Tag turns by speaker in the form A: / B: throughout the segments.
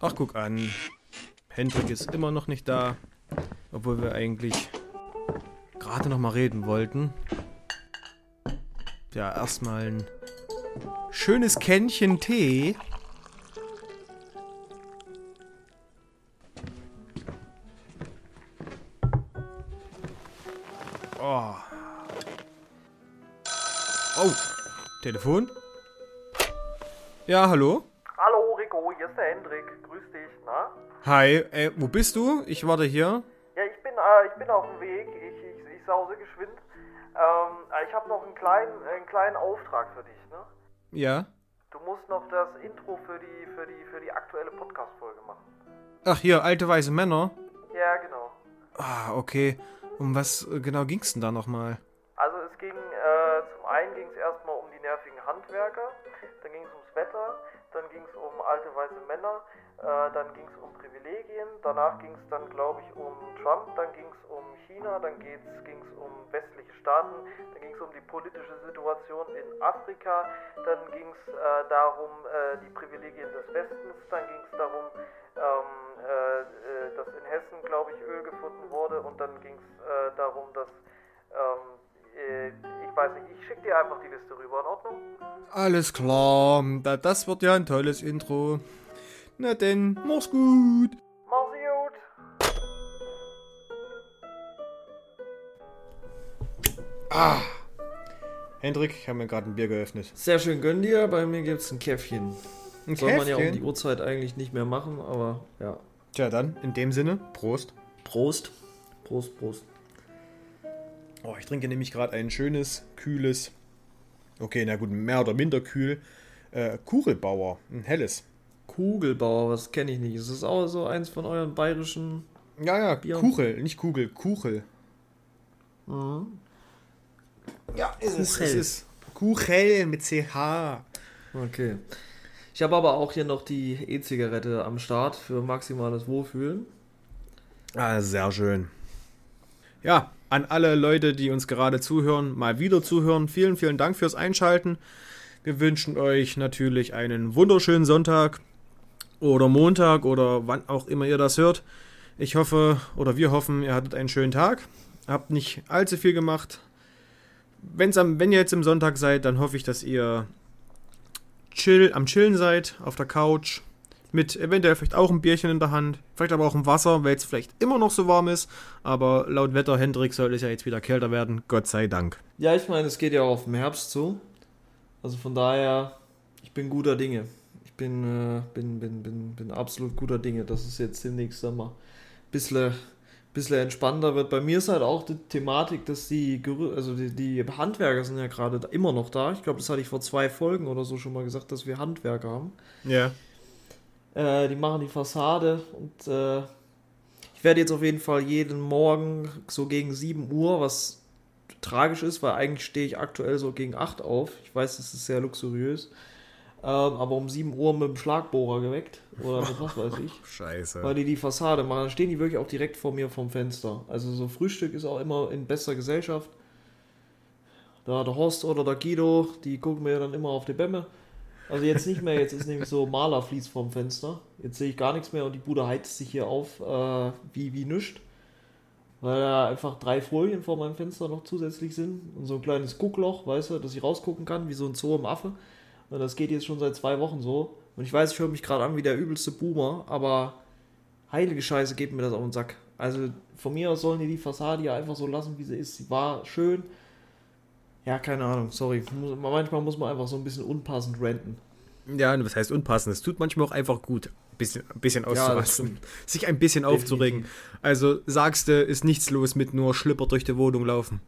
A: Ach, guck an. Hendrik ist immer noch nicht da. Obwohl wir eigentlich gerade noch mal reden wollten. Ja, erstmal ein schönes Kännchen Tee. Oh. Oh. Telefon? Ja, hallo? Hi, äh, wo bist du? Ich warte hier.
B: Ja, ich bin, äh, ich bin auf dem Weg. Ich, ich, ich sause geschwind. Ähm, äh, ich habe noch einen kleinen, einen kleinen Auftrag für dich, ne?
A: Ja?
B: Du musst noch das Intro für die, für die, für die aktuelle Podcast-Folge machen.
A: Ach, hier, alte weiße Männer.
B: Ja, genau.
A: Ah, okay. Um was äh, genau ging's denn da nochmal?
B: Alte weiße Männer, äh, dann ging es um Privilegien, danach ging es dann, glaube ich, um Trump, dann ging es um China, dann ging es um westliche Staaten, dann ging es um die politische Situation in Afrika, dann ging es äh, darum, äh, die Privilegien des Westens, dann ging es darum, ähm, äh, äh, dass in Hessen, glaube ich, Öl gefunden wurde und dann ging es äh, darum, dass, ähm, äh, ich weiß nicht, ich schicke dir einfach die Liste rüber, in Ordnung?
A: Alles klar, da- das wird ja ein tolles Intro. Na denn, mach's gut.
B: Mach's gut!
A: Hendrik, ich habe mir gerade ein Bier geöffnet.
C: Sehr schön, gönn dir. Bei mir gibt's ein Käffchen.
A: Ein
C: Soll man ja um die Uhrzeit eigentlich nicht mehr machen, aber ja.
A: Tja, dann, in dem Sinne, Prost.
C: Prost. Prost, Prost.
A: Oh, ich trinke nämlich gerade ein schönes, kühles, okay, na gut, mehr oder minder kühl, äh, Kugelbauer, ein helles.
C: Kugelbauer, was kenne ich nicht. Ist das auch so eins von euren bayerischen.
A: Ja, ja,
C: Bier.
A: Kuchel, nicht Kugel, Kuchel.
C: Mhm.
A: Ja, ist es,
C: Kuchel.
A: es ist Kuchel mit CH.
C: Okay. Ich habe aber auch hier noch die E-Zigarette am Start für maximales Wohlfühlen.
A: Ah, sehr schön. Ja, an alle Leute, die uns gerade zuhören, mal wieder zuhören, vielen, vielen Dank fürs Einschalten. Wir wünschen euch natürlich einen wunderschönen Sonntag oder Montag oder wann auch immer ihr das hört. Ich hoffe oder wir hoffen, ihr hattet einen schönen Tag, habt nicht allzu viel gemacht. Wenn's am, wenn ihr jetzt im Sonntag seid, dann hoffe ich, dass ihr chill, am Chillen seid, auf der Couch, mit eventuell vielleicht auch ein Bierchen in der Hand, vielleicht aber auch ein Wasser, weil es vielleicht immer noch so warm ist. Aber laut Wetter Hendrik soll es ja jetzt wieder kälter werden. Gott sei Dank.
C: Ja, ich meine, es geht ja auch auf den Herbst zu. Also von daher, ich bin guter Dinge. Ich bin, äh, bin, bin, bin, bin absolut guter Dinge, dass es jetzt demnächst mal ein bisschen, bisschen entspannter wird. Bei mir ist halt auch die Thematik, dass die, also die, die Handwerker sind ja gerade immer noch da. Ich glaube, das hatte ich vor zwei Folgen oder so schon mal gesagt, dass wir Handwerker haben.
A: Ja.
C: Äh, die machen die Fassade und äh, ich werde jetzt auf jeden Fall jeden Morgen so gegen 7 Uhr, was tragisch ist, weil eigentlich stehe ich aktuell so gegen 8 auf. Ich weiß, das ist sehr luxuriös. Ähm, aber um 7 Uhr mit dem Schlagbohrer geweckt oder mit was weiß ich.
A: Scheiße.
C: Weil die die Fassade machen, dann stehen die wirklich auch direkt vor mir vom Fenster. Also so Frühstück ist auch immer in bester Gesellschaft. Da der Horst oder der Guido, die gucken mir dann immer auf die Bämme. Also jetzt nicht mehr, jetzt ist nämlich so Malerflies vorm Fenster. Jetzt sehe ich gar nichts mehr und die Bude heizt sich hier auf äh, wie, wie nischt. Weil da einfach drei Folien vor meinem Fenster noch zusätzlich sind und so ein kleines Guckloch, weißt du, dass ich rausgucken kann, wie so ein Zoo im Affe. Und das geht jetzt schon seit zwei Wochen so. Und ich weiß, ich höre mich gerade an wie der übelste Boomer, aber heilige Scheiße geht mir das auf den Sack. Also von mir aus sollen die die Fassade ja einfach so lassen, wie sie ist. Sie war schön. Ja, keine Ahnung, sorry. Manchmal muss man einfach so ein bisschen unpassend ranten.
A: Ja, was heißt unpassend? Es tut manchmal auch einfach gut, ein bisschen, ein bisschen auszurasten. sich ein bisschen aufzuregen. Also sagst du, ist nichts los mit nur Schlipper durch die Wohnung laufen.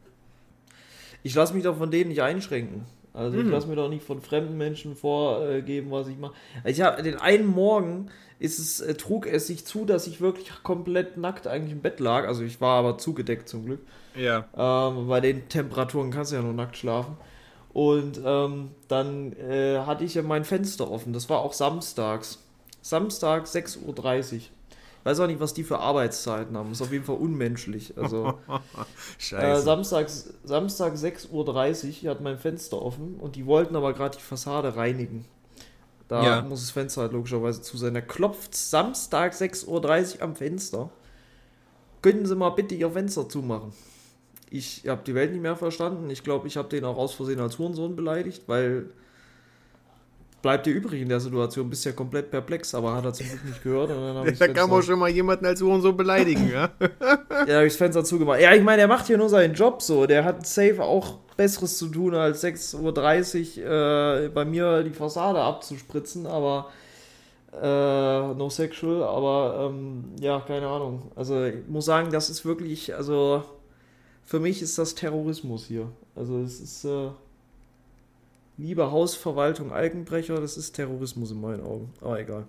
C: Ich lasse mich doch von denen nicht einschränken. Also ich
A: Mhm.
C: lasse mir doch nicht von fremden Menschen vorgeben, was ich mache. Ich habe den einen Morgen ist es, äh, trug es sich zu, dass ich wirklich komplett nackt eigentlich im Bett lag. Also ich war aber zugedeckt zum Glück.
A: Ja.
C: Ähm, bei den Temperaturen kannst du ja nur nackt schlafen. Und ähm, dann äh, hatte ich ja mein Fenster offen. Das war auch samstags. Samstag 6.30 Uhr. Weiß auch nicht, was die für Arbeitszeiten haben. ist auf jeden Fall unmenschlich. Also äh,
A: Scheiße.
C: Samstag, Samstag 6.30 Uhr hat mein Fenster offen und die wollten aber gerade die Fassade reinigen. Da
A: Ja.
C: muss das Fenster halt logischerweise zu sein. Der klopft Samstag 6.30 Uhr am Fenster. Könnten Sie mal bitte Ihr Fenster zumachen? Ich habe die Welt nicht mehr verstanden. Ich glaube, ich habe den auch aus Versehen als Hurensohn beleidigt, weil bleibt dir übrig in der Situation. Bist ja komplett perplex, aber hat er zum Glück nicht gehört.
A: Da kann man schon mal jemanden als Huren so beleidigen, ja?
C: ja, hab ich das Fenster zugemacht. Ja, ich meine, der macht hier nur seinen Job so. Der hat safe auch Besseres zu tun, als 6.30 Uhr äh, bei mir die Fassade abzuspritzen, aber äh, no sexual, aber ähm, ja, keine Ahnung. Also ich muss sagen, das ist wirklich, also für mich ist das Terrorismus hier. Also es ist äh, liebe Hausverwaltung Algenbrecher, das ist Terrorismus in meinen Augen. Aber egal.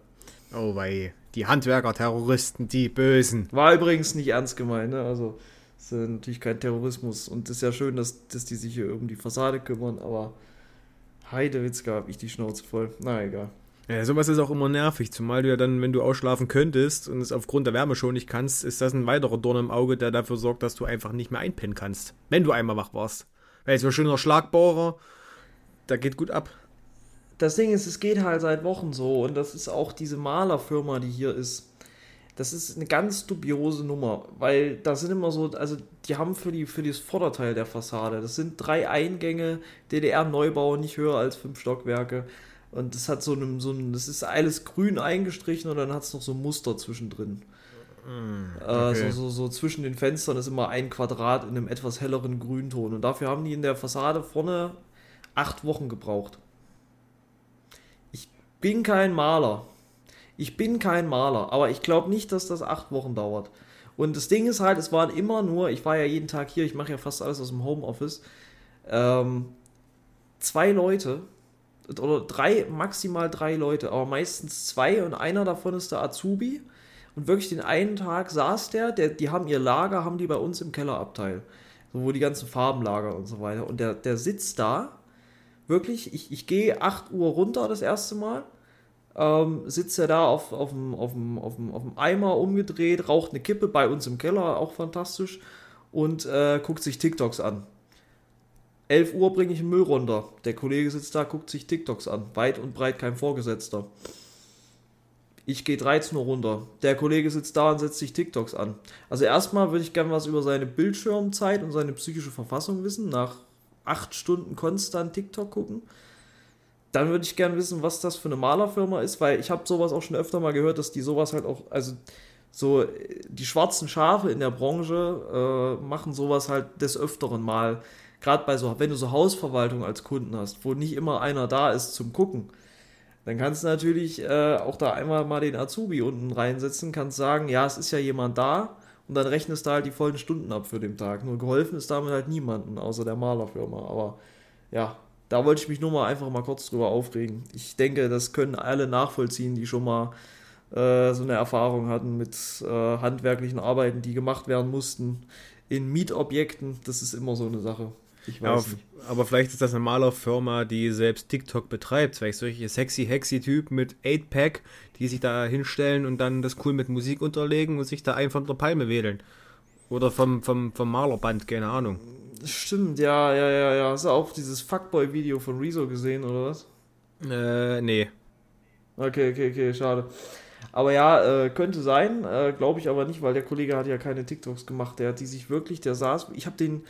A: Oh wei, die Handwerker, Terroristen, die Bösen.
C: War übrigens nicht ernst gemeint, ne? Also, ist ja natürlich kein Terrorismus. Und es ist ja schön, dass, dass die sich hier um die Fassade kümmern, aber Heidewitzka hab ich die Schnauze voll. Na egal.
A: Ja, sowas ist auch immer nervig, zumal du ja dann, wenn du ausschlafen könntest und es aufgrund der Wärme schon nicht kannst, ist das ein weiterer Dorn im Auge, der dafür sorgt, dass du einfach nicht mehr einpennen kannst, wenn du einmal wach warst. Weil so ein schöner Schlagbohrer, der geht gut ab.
C: Das Ding ist, es geht halt seit Wochen so und das ist auch diese Malerfirma, die hier ist. Das ist eine ganz dubiose Nummer, weil da sind immer so, also die haben für, die, für das Vorderteil der Fassade, das sind drei Eingänge, DDR-Neubau, nicht höher als fünf Stockwerke. Und das hat so ein, so ein, das ist alles grün eingestrichen und dann hat es noch so ein Muster zwischendrin.
A: okay.
C: äh, so, so, so zwischen den Fenstern ist immer ein Quadrat in einem etwas helleren Grünton. Und dafür haben die in der Fassade vorne acht Wochen gebraucht. Ich bin kein Maler. Ich bin kein Maler, aber ich glaube nicht, dass das acht Wochen dauert. Und das Ding ist halt, es waren immer nur, ich war ja jeden Tag hier, ich mache ja fast alles aus dem Homeoffice, ähm, zwei Leute oder drei, maximal drei Leute, aber meistens zwei und einer davon ist der Azubi. Und wirklich den einen Tag saß der, der, die haben ihr Lager, haben die bei uns im Kellerabteil. So, wo die ganzen Farben lagern und so weiter. Und der, der sitzt da, wirklich, ich, ich gehe 8 Uhr runter das erste Mal, ähm, sitzt er da auf, auf, dem, auf, dem, auf, dem, auf dem Eimer umgedreht, raucht eine Kippe bei uns im Keller, auch fantastisch, und äh, guckt sich TikToks an. 11 Uhr bringe ich den Müll runter. Der Kollege sitzt da, guckt sich TikToks an. Weit und breit kein Vorgesetzter. Ich gehe 13 Uhr runter. Der Kollege sitzt da und setzt sich TikToks an. Also erstmal würde ich gerne was über seine Bildschirmzeit und seine psychische Verfassung wissen. Nach acht Stunden konstant TikTok gucken. Dann würde ich gerne wissen, was das für eine Malerfirma ist, weil ich habe sowas auch schon öfter mal gehört, dass die sowas halt auch, also so äh, die schwarzen Schafe in der Branche äh, machen sowas halt des Öfteren mal. Gerade bei so, wenn du so Hausverwaltung als Kunden hast, wo nicht immer einer da ist zum Gucken, dann kannst du natürlich äh, auch da einmal mal den Azubi unten reinsetzen, kannst sagen, ja, es ist ja jemand da und dann rechnest du halt die vollen Stunden ab für den Tag. Nur geholfen ist damit halt niemanden, außer der Malerfirma. Aber ja, da wollte ich mich nur mal einfach mal kurz drüber aufregen. Ich denke, das können alle nachvollziehen, die schon mal äh, so eine Erfahrung hatten mit äh, handwerklichen Arbeiten, die gemacht werden mussten in Mietobjekten. Das ist immer so eine Sache. Ich
A: Ja,
C: weiß nicht.
A: aber vielleicht ist das eine Malerfirma, die selbst TikTok betreibt. Vielleicht solche sexy, hexy Typen mit 8-Pack, die sich da hinstellen und dann das cool mit Musik unterlegen und sich da ein von der Palme wedeln. Oder vom, vom, vom Malerband, keine Ahnung.
C: Stimmt, ja, ja, ja, ja. Hast du auch dieses Fuckboy-Video von Rezo gesehen, oder was?
A: Äh, nee.
C: Okay, okay, okay, schade. Aber ja, äh, könnte sein, äh, glaube ich aber nicht, weil der Kollege hat ja keine TikToks gemacht. Der hat die sich wirklich, der saß, ich habe den,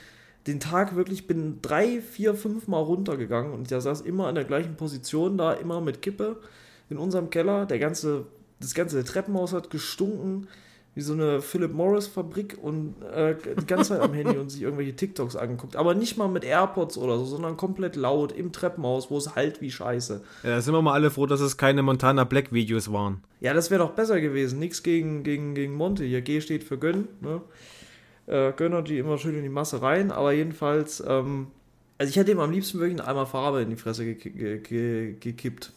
C: den Tag wirklich, bin drei, vier, fünf Mal runtergegangen und der saß immer in der gleichen Position da, immer mit Kippe in unserem Keller. Der ganze, das ganze Treppenhaus hat gestunken wie so eine Philip Morris Fabrik und äh, die ganze Zeit am Handy und sich irgendwelche TikToks angeguckt. Aber nicht mal mit AirPods oder so, sondern komplett laut im Treppenhaus, wo es halt wie Scheiße.
A: Ja, da sind wir mal alle froh, dass es keine Montana Black Videos waren.
C: Ja, das wäre doch besser gewesen. Nichts gegen, gegen, gegen Monte. Hier G steht für Gönn. Ne? Äh, Gönner, die immer schön in die Masse rein. Aber jedenfalls, ähm, also ich hätte ihm am liebsten wirklich Eimer Farbe in die Fresse ge ge ge gekippt.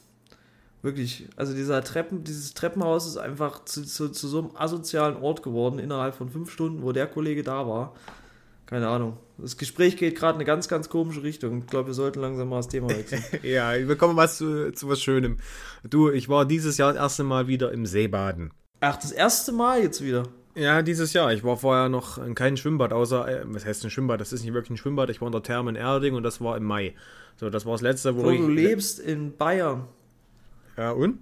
C: Wirklich. Also dieser Treppen, dieses Treppenhaus ist einfach zu, zu, zu so einem asozialen Ort geworden innerhalb von fünf Stunden, wo der Kollege da war. Keine Ahnung. Das Gespräch geht gerade in eine ganz, ganz komische Richtung. Ich glaube, wir sollten langsam mal das Thema wechseln.
A: Ja, wir kommen mal zu, zu was Schönem. Du, ich war dieses Jahr das erste Mal wieder im Seebaden.
C: Ach, das erste Mal jetzt wieder.
A: Ja, dieses Jahr. Ich war vorher noch in keinem Schwimmbad, außer, äh, was heißt ein Schwimmbad? Das ist nicht wirklich ein Schwimmbad. Ich war in der Therme in Erding und das war im Mai. So, das war das letzte, wo
C: Wo
A: ich.
C: du lebst in Bayern.
A: Ja, und?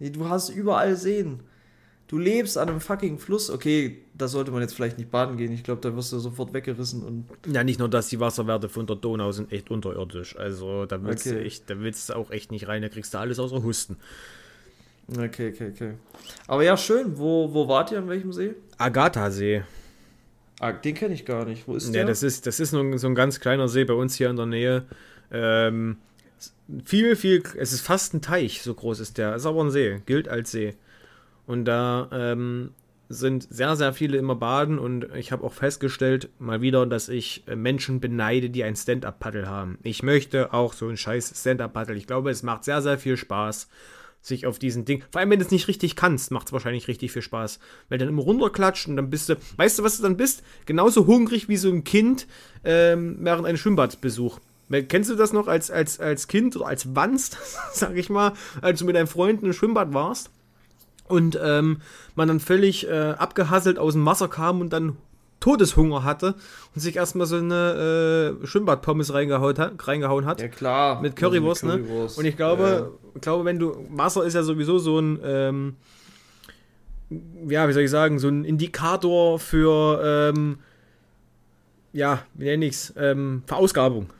C: Du hast überall Seen. Du lebst an einem fucking Fluss. Okay, da sollte man jetzt vielleicht nicht baden gehen. Ich glaube, da wirst du sofort weggerissen und.
A: Ja, nicht nur das, die Wasserwerte von der Donau sind echt unterirdisch. Also da willst
C: Okay.
A: du echt, da willst du auch echt nicht rein, da kriegst du alles außer Husten.
C: Okay, okay, okay. Aber ja, schön. Wo, wo wart ihr? An welchem See?
A: Agatha-See.
C: Ah, den kenne ich gar nicht. Wo ist
A: Ja,
C: der?
A: das ist, das ist nur so ein ganz kleiner See bei uns hier in der Nähe. Ähm, viel, viel, es ist fast ein Teich, so groß ist der. Ist aber ein See, gilt als See. Und da ähm, sind sehr, sehr viele immer baden und ich habe auch festgestellt, mal wieder, dass ich äh, Menschen beneide, die ein Stand-Up-Paddle haben. Ich möchte auch so ein scheiß Stand-Up-Paddle. Ich glaube, es macht sehr, sehr viel Spaß, sich auf diesen Ding. Vor allem, wenn du es nicht richtig kannst, macht es wahrscheinlich richtig viel Spaß. Weil dann immer runterklatscht und dann bist du. Weißt du, was du dann bist? Genauso hungrig wie so ein Kind ähm, während eines Schwimmbadbesuch. Kennst du das noch als, als, als Kind oder als Wanst, sag ich mal, als du mit deinen Freunden im Schwimmbad warst? und ähm, man dann völlig äh, abgehasselt aus dem Wasser kam und dann Todeshunger hatte und sich erstmal so eine äh, Schwimmbadpommes reingehauen hat, reingehauen hat.
C: ja, klar.
A: Mit Currywurst,
C: Also
A: ne?
C: Currywurst.
A: Und ich glaube, ich glaube, wenn du. Wasser ist ja sowieso so ein. Ähm, ja, wie soll ich sagen, so ein Indikator für. Ähm, ja, wie nenne ich's? Ähm, Verausgabung.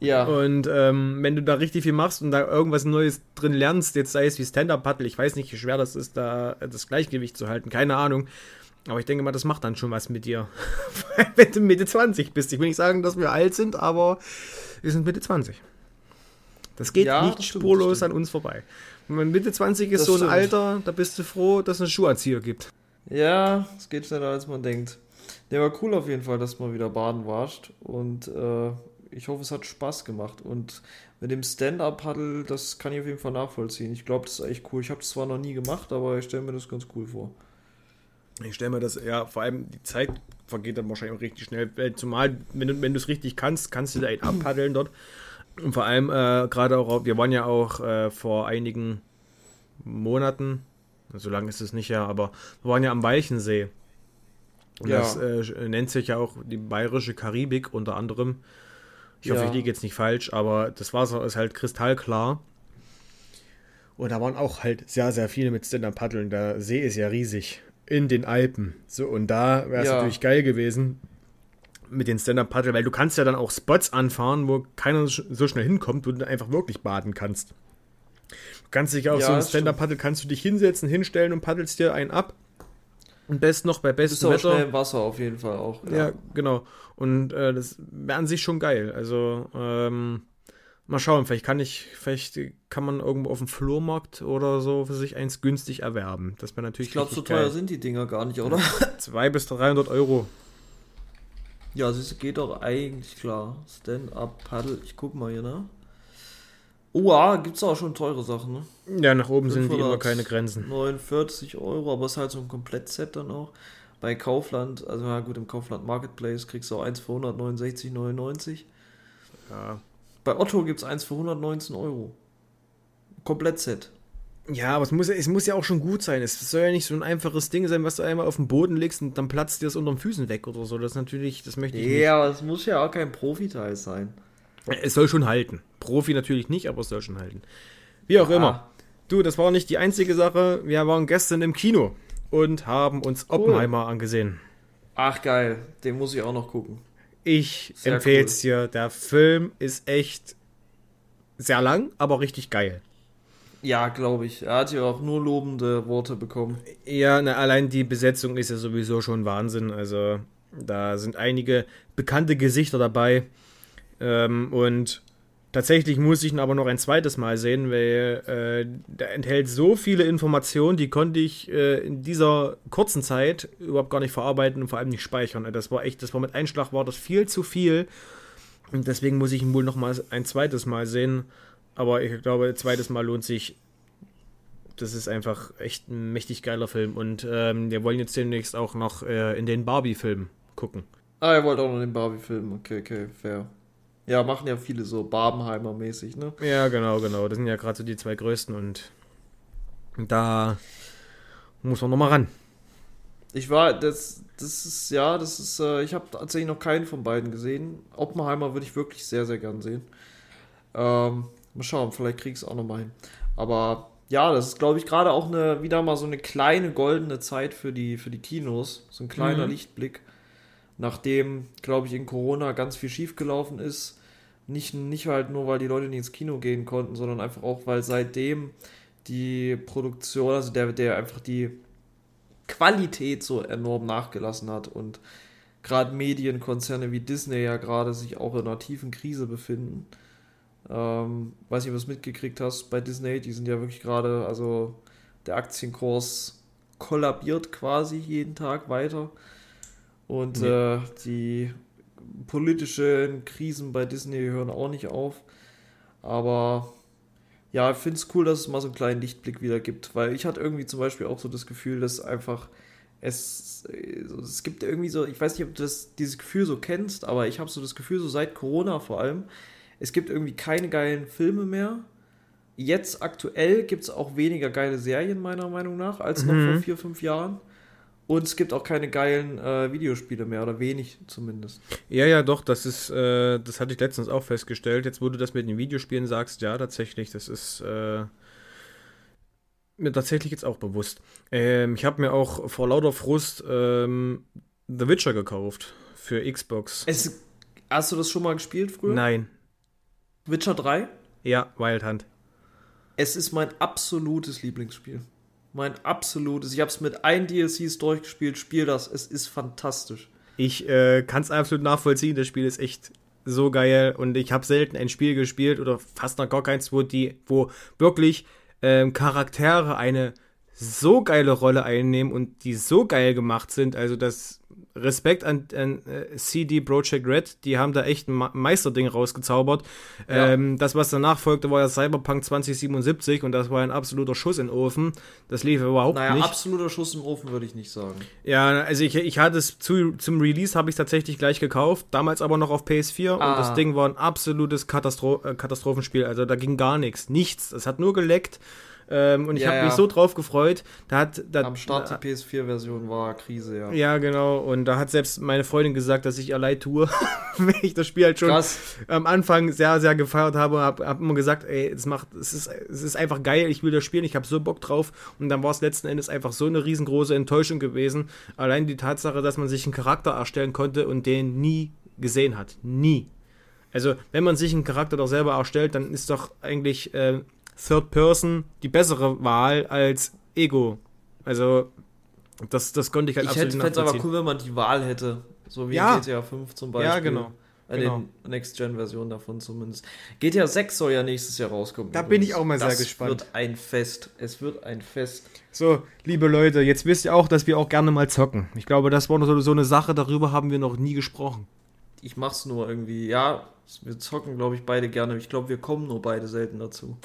C: Ja.
A: Und ähm, wenn du da richtig viel machst und da irgendwas Neues drin lernst, jetzt sei es wie Stand-Up-Paddle, ich weiß nicht, wie schwer das ist, da das Gleichgewicht zu halten, keine Ahnung. Aber ich denke mal, das macht dann schon was mit dir. wenn du Mitte 20 bist. Ich will nicht sagen, dass wir alt sind, aber wir sind Mitte 20. Das geht
C: Ja,
A: nicht
C: das stimmt,
A: spurlos an uns vorbei. Wenn man Mitte 20 ist
C: Das
A: so ein
C: stimmt.
A: Alter, da bist du froh, dass es einen Schuhanzieher gibt.
C: Ja, es geht schneller als man denkt. Der war cool auf jeden Fall, dass man wieder baden warst. Und äh, ich hoffe, es hat Spaß gemacht. Und mit dem Stand-Up-Paddle, das kann ich auf jeden Fall nachvollziehen. Ich glaube, das ist echt cool. Ich habe es zwar noch nie gemacht, aber ich stelle mir das ganz cool vor.
A: Ich stelle mir das, ja, vor allem die Zeit vergeht dann wahrscheinlich auch richtig schnell. Weil Zumal, wenn du wenn du es richtig kannst, kannst du da abpaddeln dort. Und vor allem, äh, gerade auch, wir waren ja auch äh, vor einigen Monaten, so lange ist es nicht ja, aber wir waren ja am Weichensee. Und
C: Ja.
A: das äh, nennt sich ja auch die bayerische Karibik unter anderem. Ich hoffe,
C: Ja.
A: ich liege jetzt nicht falsch, aber das Wasser ist halt kristallklar. Und da waren auch halt sehr, sehr viele mit Stand-Up paddeln. Der See ist ja riesig. In den Alpen. So, und da wäre es
C: Ja.
A: natürlich geil gewesen mit den Stand-Up paddle, weil du kannst ja dann auch Spots anfahren, wo keiner so schnell hinkommt, wo du dann einfach wirklich baden kannst. Du kannst dich auf
C: Ja,
A: so ein
C: das
A: Stand-Up paddle kannst du dich hinsetzen, hinstellen und paddelst dir einen ab. Und best noch bei
C: bist
A: bestem
C: auch
A: Wetter.
C: schnell im Wasser auf jeden Fall auch.
A: Ja, genau. Und äh, das wäre an sich schon geil. Also, ähm, mal schauen, vielleicht kann ich, vielleicht kann man irgendwo auf dem Flohmarkt oder so für sich eins günstig erwerben. Das wäre natürlich
C: Ich glaube, so
A: richtig
C: teuer
A: geil.
C: sind die Dinger gar nicht, oder?
A: 200 bis 300 Euro.
C: Ja, es geht doch eigentlich klar. Stand-Up-Paddle. Ich guck mal hier, ne? Oh, ah, gibt's auch schon teure Sachen, ne?
A: Ja, nach oben sind wie immer
C: 500.
A: keine Grenzen.
C: 49 Euro, aber es ist halt so ein Komplettset dann auch. Bei Kaufland, also ja gut, im Kaufland Marketplace kriegst du auch eins für 169,99.
A: Ja.
C: Bei Otto gibt es eins für 119 Euro. Komplettset.
A: Ja, aber es muss, ja- es muss ja auch schon gut sein. Es soll ja nicht so ein einfaches Ding sein, was du einmal auf den Boden legst und dann platzt dir das unter den Füßen weg oder so. Das ist natürlich, das möchte ich
C: Ja, aber es muss ja auch kein Profiteil sein.
A: nicht. Es soll schon halten. Profi natürlich nicht, aber es soll schon halten. Wie auch immer. Du, das war nicht die einzige Sache. Wir waren gestern im Kino und haben uns
C: Cool.
A: Oppenheimer angesehen.
C: Ach geil, den muss ich auch noch gucken.
A: Ich
C: Sehr
A: empfehle es dir. Der Film ist echt sehr lang, aber richtig geil.
C: Ja, glaube ich. Er hat ja auch nur lobende Worte bekommen.
A: Ja, na, allein die Besetzung ist ja sowieso schon Wahnsinn. Also, da sind einige bekannte Gesichter dabei. Ähm, und tatsächlich muss ich ihn aber noch ein zweites Mal sehen, weil äh, der enthält so viele Informationen, die konnte ich äh, in dieser kurzen Zeit überhaupt gar nicht verarbeiten und vor allem nicht speichern. Das war echt, das war mit Einschlag war das viel zu viel. Und deswegen muss ich ihn wohl noch mal ein zweites Mal sehen. Aber ich glaube, ein zweites Mal lohnt sich das ist einfach echt ein mächtig geiler Film. Und ähm, wir wollen jetzt demnächst auch noch äh, in den Barbie-Film gucken.
C: Ah, ihr wollt auch noch den Barbie-Film. Okay, okay, fair. Ja, machen ja viele so Barbenheimer-mäßig, ne?
A: Ja, genau, genau. Das sind ja gerade so die zwei größten und da muss man nochmal ran.
C: Ich war, das, das ist, ja, das ist, äh, ich habe tatsächlich noch keinen von beiden gesehen. Oppenheimer würde ich wirklich sehr, sehr gern sehen. Ähm, Mal schauen, vielleicht krieg ich es auch nochmal hin. Aber ja, das ist, glaube ich, gerade auch eine, wieder mal so eine kleine goldene Zeit für die, für die Kinos. So ein kleiner
A: Mhm.
C: Lichtblick. Nachdem, glaube ich, in Corona ganz viel schiefgelaufen ist. Nicht, nicht halt nur, weil die Leute nicht ins Kino gehen konnten, sondern einfach auch, weil seitdem die Produktion, also der, der einfach die Qualität so enorm nachgelassen hat und gerade Medienkonzerne wie Disney ja gerade sich auch in einer tiefen Krise befinden. Ähm, weiß nicht, ob du es mitgekriegt hast bei Disney, die sind ja wirklich gerade, also der Aktienkurs kollabiert quasi jeden Tag weiter. Und
A: Nee.
C: äh, die politischen Krisen bei Disney hören auch nicht auf. Aber ja, ich finde es cool, dass es mal so einen kleinen Lichtblick wieder gibt, weil ich hatte irgendwie zum Beispiel auch so das Gefühl, dass einfach es, es gibt irgendwie so, ich weiß nicht, ob du das, dieses Gefühl so kennst, aber ich habe so das Gefühl, so seit Corona vor allem, es gibt irgendwie keine geilen Filme mehr. Jetzt aktuell gibt es auch weniger geile Serien, meiner Meinung nach, als noch
A: Mhm.
C: vor vier, fünf Jahren. Und es gibt auch keine geilen äh, Videospiele mehr, oder wenig zumindest.
A: Ja, ja, doch, das ist, äh, das hatte ich letztens auch festgestellt. Jetzt, wo du das mit den Videospielen sagst, ja, tatsächlich, das ist äh, mir tatsächlich jetzt auch bewusst. Ähm, ich habe mir auch vor lauter Frust ähm, The Witcher gekauft für Xbox.
C: Es, hast du das schon mal gespielt früher?
A: Nein.
C: Witcher 3?
A: Ja, Wild Hunt.
C: Es ist mein absolutes Lieblingsspiel. Mein absolutes. Ich habe es mit allen DLCs durchgespielt. Spiel das. Es ist fantastisch.
A: Ich äh, kann es absolut nachvollziehen. Das Spiel ist echt so geil und ich habe selten ein Spiel gespielt oder fast noch gar keins, wo die, wo wirklich ähm, Charaktere eine so geile Rolle einnehmen und die so geil gemacht sind. Also das Respekt an, an äh, CD Projekt Red, die haben da echt ein Meisterding rausgezaubert.
C: Ja.
A: Ähm, das, was danach folgte, war ja Cyberpunk 2077 und das war ein absoluter Schuss in den Ofen. Das lief überhaupt
C: Naja,
A: nicht.
C: absoluter Schuss im Ofen würde ich nicht sagen.
A: Ja, also ich, ich hatte es zu, zum Release habe ich tatsächlich gleich gekauft, damals aber noch auf PS4
C: Ah.
A: und das Ding war ein absolutes Katastro äh, Katastrophenspiel. Also da ging gar nichts, nichts. Es hat nur geleckt ähm, und ich
C: Ja,
A: habe
C: ja.
A: mich so drauf gefreut. Da hat da,
C: Am Start die PS4-Version war Krise, ja.
A: ja genau und da hat selbst meine Freundin gesagt, dass ich ihr leid tue, wenn ich das Spiel halt schon
C: Krass.
A: am Anfang sehr sehr gefeiert habe, habe hab immer gesagt, ey, es macht, es ist, es ist einfach geil, ich will das spielen, ich habe so Bock drauf und dann war es letzten Endes einfach so eine riesengroße Enttäuschung gewesen. Allein die Tatsache, dass man sich einen Charakter erstellen konnte und den nie gesehen hat, nie. Also wenn man sich einen Charakter doch selber erstellt, dann ist doch eigentlich äh, Third Person die bessere Wahl als Ego. Also das, das konnte ich halt
C: Ich hätte
A: absolut
C: fände es aber cool, wenn man die Wahl hätte. So wie
A: Ja.
C: in GTA 5 zum Beispiel.
A: Ja, genau.
C: Bei
A: genau.
C: den Next-Gen-Versionen davon zumindest. GTA 6 soll ja nächstes Jahr rauskommen.
A: Da
C: übrigens.
A: bin ich auch mal sehr
C: das
A: gespannt.
C: wird ein Fest. Es wird ein Fest.
A: So, liebe Leute, jetzt wisst ihr auch, dass wir auch gerne mal zocken. Ich glaube, das war so, so eine Sache, darüber haben wir noch nie gesprochen.
C: Ich mach's nur irgendwie. Ja, wir zocken, glaube ich, beide gerne. Ich glaube, wir kommen nur beide selten dazu.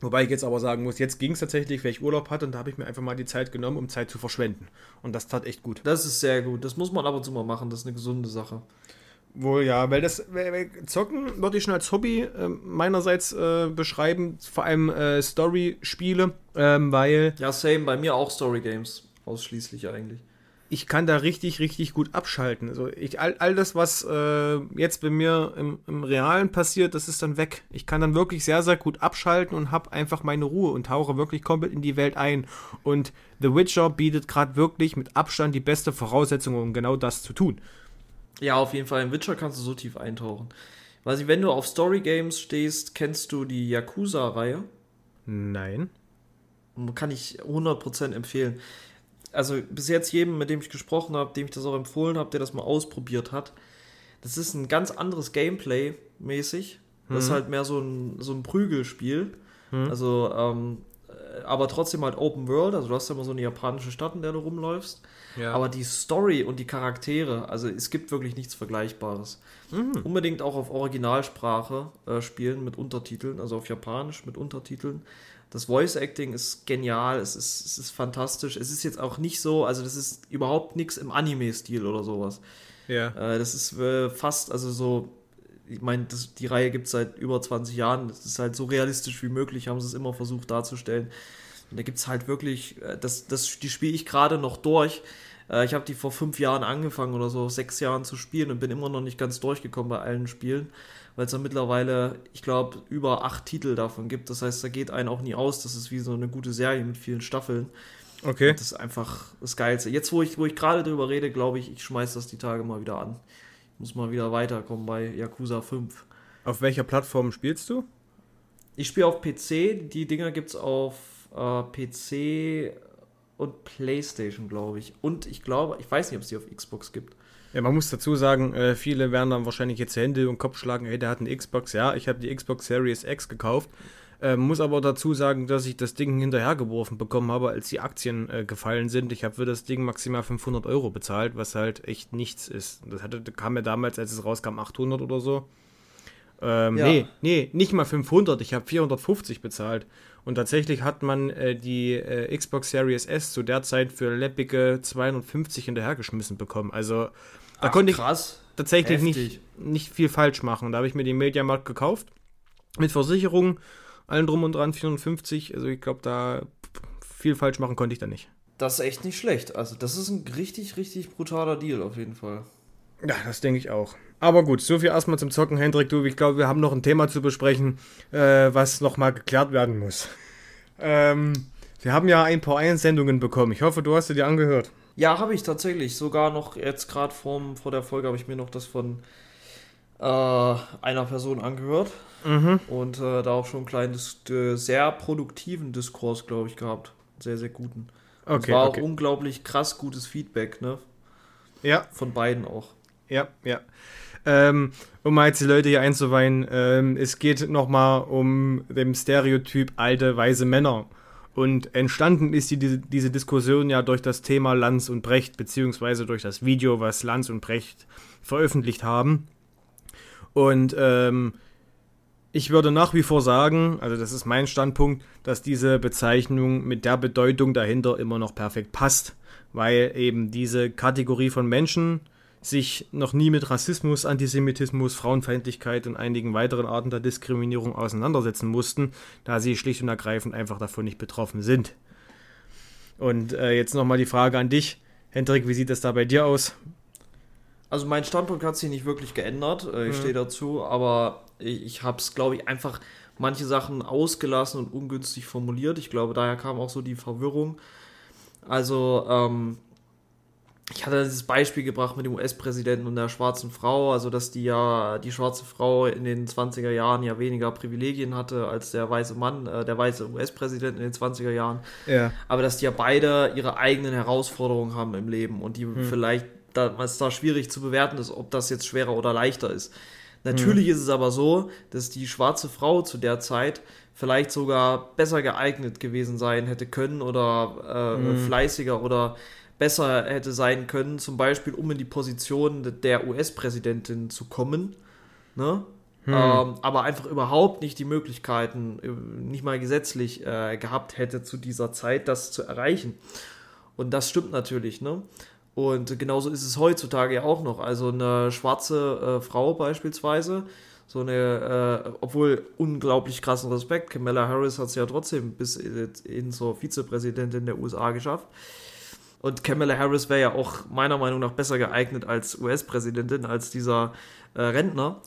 A: Wobei ich jetzt aber sagen muss, jetzt ging es tatsächlich, weil ich Urlaub hatte und da habe ich mir einfach mal die Zeit genommen, um Zeit zu verschwenden. Und das tat echt gut.
C: Das ist sehr gut. Das muss man ab und zu mal machen. Das ist eine gesunde Sache.
A: Wohl ja, weil das weil, Zocken würde ich schon als Hobby äh, meinerseits äh, beschreiben, vor allem äh, Story-Spiele, ähm, weil
C: Ja, same. Bei mir auch Story Games. Ausschließlich eigentlich.
A: Ich kann da richtig, richtig gut abschalten. Also ich, all, all das, was äh, jetzt bei mir im, im Realen passiert, das ist dann weg. Ich kann dann wirklich sehr, sehr gut abschalten und habe einfach meine Ruhe und tauche wirklich komplett in die Welt ein. Und The Witcher bietet gerade wirklich mit Abstand die beste Voraussetzung, um genau das zu tun.
C: Ja, auf jeden Fall. In Witcher kannst du so tief eintauchen. Weiß ich, wenn du auf Story Games stehst, kennst du die Yakuza-Reihe?
A: Nein.
C: Kann ich 100% empfehlen. Also bis jetzt jedem, mit dem ich gesprochen habe, dem ich das auch empfohlen habe, der das mal ausprobiert hat, das ist ein ganz anderes Gameplay mäßig. Das ist halt mehr so ein, so ein Prügelspiel. Also, ähm, äh, aber trotzdem halt Open World. Also du hast ja immer so eine japanische Stadt, in der du rumläufst.
A: Ja.
C: Aber die Story und die Charaktere, also es gibt wirklich nichts Vergleichbares. Unbedingt auch auf Originalsprache äh, spielen mit Untertiteln, also auf Japanisch mit Untertiteln. Das Voice Acting ist genial, es ist, es ist fantastisch. Es ist jetzt auch nicht so, also das ist überhaupt nichts im Anime-Stil oder sowas.
A: ja.
C: Äh, das ist äh, fast, also so, ich meine, die Reihe gibt es seit über 20 Jahren. Das ist halt so realistisch wie möglich, haben sie es immer versucht darzustellen. Und da gibt es halt wirklich, äh, das, das, die spiele ich gerade noch durch. Äh, ich habe die vor fünf Jahren angefangen oder so, sechs Jahren zu spielen und bin immer noch nicht ganz durchgekommen bei allen Spielen, weil es da mittlerweile, ich glaube, über acht Titel davon gibt. Das heißt, da geht einen auch nie aus. Das ist wie so eine gute Serie mit vielen Staffeln.
A: Okay.
C: Das ist einfach das Geilste. Jetzt, wo ich, wo ich gerade drüber rede, glaube ich, ich schmeiß das die Tage mal wieder an. Ich muss mal wieder weiterkommen bei Yakuza 5.
A: Auf welcher Plattform spielst du?
C: Ich spiele auf PC. Die Dinger gibt es auf äh, PC und PlayStation, glaube ich. Und ich glaube, ich weiß nicht, ob es die auf Xbox gibt.
A: Ja, man muss dazu sagen, äh, viele werden dann wahrscheinlich jetzt Hände und Kopf schlagen, hey, der hat eine Xbox. Ja, ich habe die Xbox Series X gekauft. Äh, muss aber dazu sagen, dass ich das Ding hinterhergeworfen bekommen habe, als die Aktien äh, gefallen sind. Ich habe für das Ding maximal 500 Euro bezahlt, was halt echt nichts ist. Das hatte, kam mir damals, als es rauskam, 800 oder so. Ähm,
C: Ja.
A: Nee, nee, nicht mal 500. Ich habe 450 bezahlt. Und tatsächlich hat man äh, die äh, Xbox Series S zu der Zeit für läppige 250 hinterhergeschmissen bekommen. Also da
C: Ach,
A: konnte ich
C: krass.
A: tatsächlich nicht,
C: Heftig.
A: nicht viel falsch machen. Da habe ich mir den Mediamarkt gekauft. Mit Versicherung, allen drum und dran, 450. Also ich glaube, da viel falsch machen konnte ich da nicht.
C: Das ist echt nicht schlecht. Also, das ist ein richtig, richtig brutaler Deal auf jeden Fall.
A: Ja, das denke ich auch. Aber gut, so viel erstmal zum Zocken, Hendrik. Du, ich glaube, wir haben noch ein Thema zu besprechen, äh, was nochmal geklärt werden muss. Ähm, wir haben ja ein paar Einsendungen bekommen. Ich hoffe, du hast sie dir angehört.
C: Ja, habe ich tatsächlich. Sogar noch jetzt gerade vor der Folge habe ich mir noch das von äh, einer Person angehört.
A: Mhm.
C: Und äh, da auch schon einen kleinen, äh, sehr produktiven Diskurs, glaube ich, gehabt. Sehr, sehr guten.
A: Okay,
C: es war
A: okay.
C: auch unglaublich krass gutes Feedback, ne?
A: Ja,
C: Von beiden auch.
A: Ja, ja. Ähm, um mal jetzt die Leute hier einzuweihen, ähm, es geht nochmal um den Stereotyp alte, weise Männer. Und entstanden ist die, diese, diese Diskussion ja durch das Thema Lanz und Brecht, beziehungsweise durch das Video, was Lanz und Brecht veröffentlicht haben. Und ähm, ich würde nach wie vor sagen, also das ist mein Standpunkt, dass diese Bezeichnung mit der Bedeutung dahinter immer noch perfekt passt, weil eben diese Kategorie von Menschen sich noch nie mit Rassismus, Antisemitismus, Frauenfeindlichkeit und einigen weiteren Arten der Diskriminierung auseinandersetzen mussten, da sie schlicht und ergreifend einfach davon nicht betroffen sind. Und äh, jetzt nochmal die Frage an dich, Hendrik, wie sieht das da bei dir aus?
C: Also mein Standpunkt hat sich nicht wirklich geändert, äh, ich
A: Mhm.
C: stehe dazu, aber ich, ich habe es, glaube ich, einfach manche Sachen ausgelassen und ungünstig formuliert. Ich glaube, daher kam auch so die Verwirrung. Also, ähm, ich hatte dieses Beispiel gebracht mit dem US-Präsidenten und der schwarzen Frau, also dass die ja, die schwarze Frau in den 20er Jahren ja weniger Privilegien hatte als der weiße Mann, äh, der weiße US-Präsident in den 20er Jahren
A: Ja.
C: aber dass die ja beide ihre eigenen Herausforderungen haben im Leben und die vielleicht, da es da schwierig zu bewerten ist, ob das jetzt schwerer oder leichter ist. Natürlich ist es aber so, dass die schwarze Frau zu der Zeit vielleicht sogar besser geeignet gewesen sein hätte können oder äh, fleißiger oder besser hätte sein können, zum Beispiel um in die Position der US-Präsidentin zu kommen. Ne? Ähm, aber einfach überhaupt nicht die Möglichkeiten, äh, nicht mal gesetzlich äh, gehabt hätte zu dieser Zeit, das zu erreichen. Und das stimmt natürlich, ne? Und genauso ist es heutzutage ja auch noch. Also eine schwarze äh, Frau beispielsweise, so eine, äh, obwohl unglaublich krassen Respekt, Kamala Harris hat es ja trotzdem bis in, in zur Vizepräsidentin der USA geschafft. Und Kamala Harris wäre ja auch meiner Meinung nach besser geeignet als US-Präsidentin, als dieser äh, Rentner.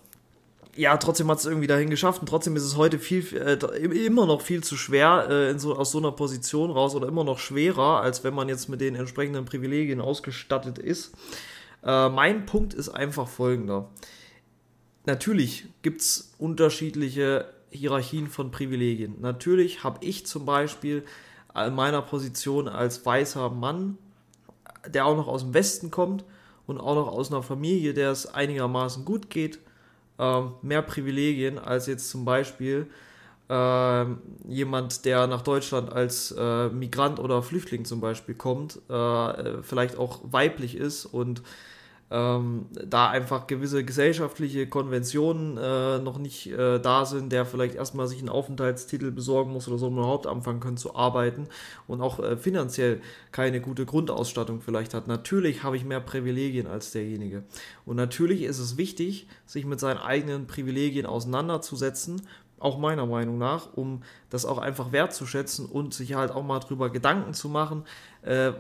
C: Ja, trotzdem hat es irgendwie dahin geschafft und trotzdem ist es heute viel, äh, immer noch viel zu schwer äh, in so, aus so einer Position raus oder immer noch schwerer, als wenn man jetzt mit den entsprechenden Privilegien ausgestattet ist. Äh, mein Punkt ist einfach folgender. Natürlich gibt es unterschiedliche Hierarchien von Privilegien. Natürlich habe ich zum Beispiel in meiner Position als weißer Mann, der auch noch aus dem Westen kommt und auch noch aus einer Familie, der es einigermaßen gut geht, ähm, mehr Privilegien als jetzt zum Beispiel ähm, jemand, der nach Deutschland als äh, Migrant oder Flüchtling zum Beispiel kommt, äh, vielleicht auch weiblich ist und ähm, da einfach gewisse gesellschaftliche Konventionen äh, noch nicht äh, da sind, der vielleicht erstmal sich einen Aufenthaltstitel besorgen muss oder so, um überhaupt anfangen können zu arbeiten und auch äh, finanziell keine gute Grundausstattung vielleicht hat. Natürlich habe ich mehr Privilegien als derjenige. Und natürlich ist es wichtig, sich mit seinen eigenen Privilegien auseinanderzusetzen, auch meiner Meinung nach, um das auch einfach wertzuschätzen und sich halt auch mal drüber Gedanken zu machen, äh,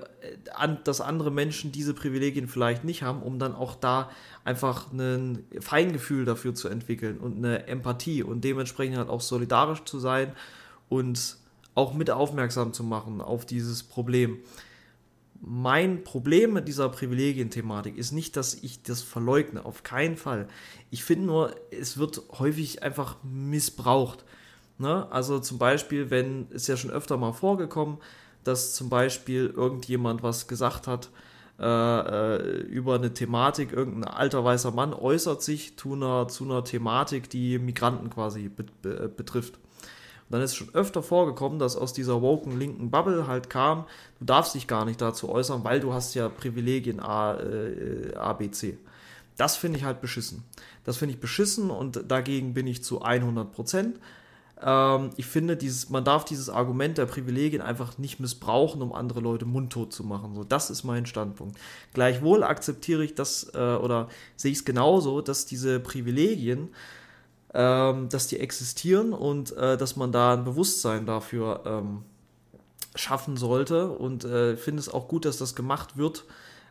C: an, dass andere Menschen diese Privilegien vielleicht nicht haben, um dann auch da einfach ein Feingefühl dafür zu entwickeln und eine Empathie und dementsprechend halt auch solidarisch zu sein und auch mit aufmerksam zu machen auf dieses Problem mein Problem mit dieser Privilegienthematik ist nicht, dass ich das verleugne, auf keinen Fall. Ich finde nur, es wird häufig einfach missbraucht. Ne? Also zum Beispiel, wenn es ja schon öfter mal vorgekommen, dass zum Beispiel irgendjemand was gesagt hat äh, äh über eine Thematik, irgendein alter weißer Mann äußert sich zu einer, zu einer Thematik, die Migranten quasi be be betrifft dann ist schon öfter vorgekommen, dass aus dieser woken linken Bubble halt kam, du darfst dich gar nicht dazu äußern, weil du hast ja Privilegien A, äh, A B, C. Das finde ich halt beschissen. Das finde ich beschissen und dagegen bin ich zu 100 Prozent. Ähm, ich finde, dieses, man darf dieses Argument der Privilegien einfach nicht missbrauchen, um andere Leute mundtot zu machen. So, das ist mein Standpunkt. Gleichwohl akzeptiere ich das äh, oder sehe ich es genauso, dass diese Privilegien ähm, dass die existieren und äh, dass man da ein Bewusstsein dafür ähm, schaffen sollte. Und äh, finde es auch gut, dass das gemacht wird.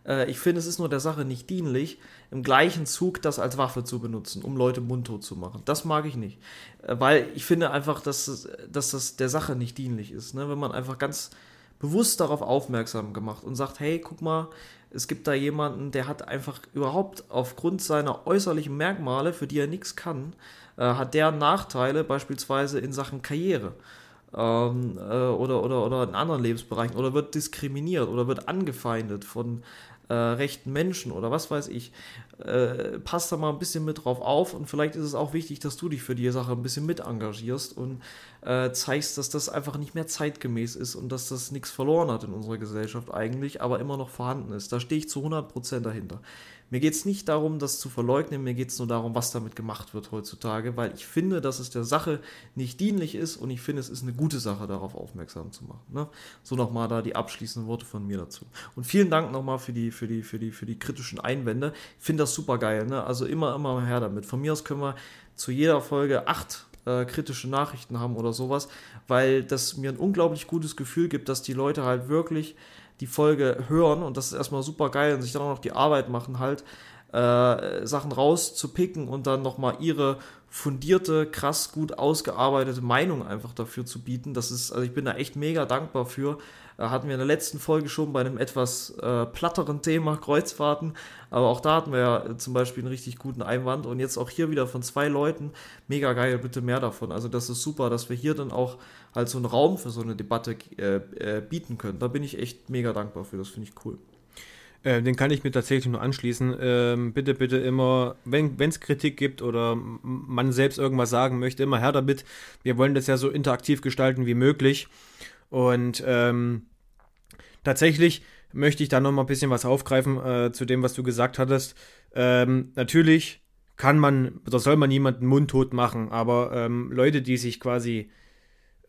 C: Äh, ich finde, es ist nur der Sache nicht dienlich, im gleichen Zug das als Waffe zu benutzen, um Leute mundtot zu machen. Das mag ich nicht. Äh, weil ich finde einfach, dass, dass das der Sache nicht dienlich ist. Ne? Wenn man einfach ganz bewusst darauf aufmerksam gemacht und sagt, hey, guck mal, es gibt da jemanden, der hat einfach überhaupt aufgrund seiner äußerlichen Merkmale, für die er nichts kann, äh, hat der Nachteile beispielsweise in Sachen Karriere ähm, äh, oder, oder, oder in anderen Lebensbereichen oder wird diskriminiert oder wird angefeindet von äh, rechten Menschen oder was weiß ich. Äh, passt da mal ein bisschen mit drauf auf und vielleicht ist es auch wichtig, dass du dich für die Sache ein bisschen mit engagierst und äh, zeigst, dass das einfach nicht mehr zeitgemäß ist und dass das nichts verloren hat in unserer Gesellschaft eigentlich, aber immer noch vorhanden ist. Da stehe ich zu 100% dahinter. Mir geht es nicht darum, das zu verleugnen, mir geht es nur darum, was damit gemacht wird heutzutage, weil ich finde, dass es der Sache nicht dienlich ist und ich finde, es ist eine gute Sache, darauf aufmerksam zu machen. Ne? So nochmal da die abschließenden Worte von mir dazu. Und vielen Dank nochmal für die, für, die, für, die, für die kritischen Einwände. Ich finde das super geil. Ne? Also immer, immer her damit. Von mir aus können wir zu jeder Folge acht äh, kritische Nachrichten haben oder sowas, weil das mir ein unglaublich gutes Gefühl gibt, dass die Leute halt wirklich die Folge hören und das ist erstmal super geil und sich dann auch noch die Arbeit machen, halt äh, Sachen rauszupicken und dann nochmal ihre fundierte, krass gut ausgearbeitete Meinung einfach dafür zu bieten. Das ist, also ich bin da echt mega dankbar für. Äh, hatten wir in der letzten Folge schon bei einem etwas äh, platteren Thema Kreuzfahrten, aber auch da hatten wir ja zum Beispiel einen richtig guten Einwand und jetzt auch hier wieder von zwei Leuten. Mega geil, bitte mehr davon. Also das ist super, dass wir hier dann auch halt so einen Raum für so eine Debatte äh, äh, bieten können. Da bin ich echt mega dankbar für, das finde ich cool.
A: Äh, den kann ich mir tatsächlich nur anschließen. Ähm, bitte, bitte immer, wenn es Kritik gibt oder man selbst irgendwas sagen möchte, immer her damit. Wir wollen das ja so interaktiv gestalten wie möglich. Und ähm, tatsächlich möchte ich da noch mal ein bisschen was aufgreifen äh, zu dem, was du gesagt hattest. Ähm, natürlich kann man oder soll man niemanden mundtot machen, aber ähm, Leute, die sich quasi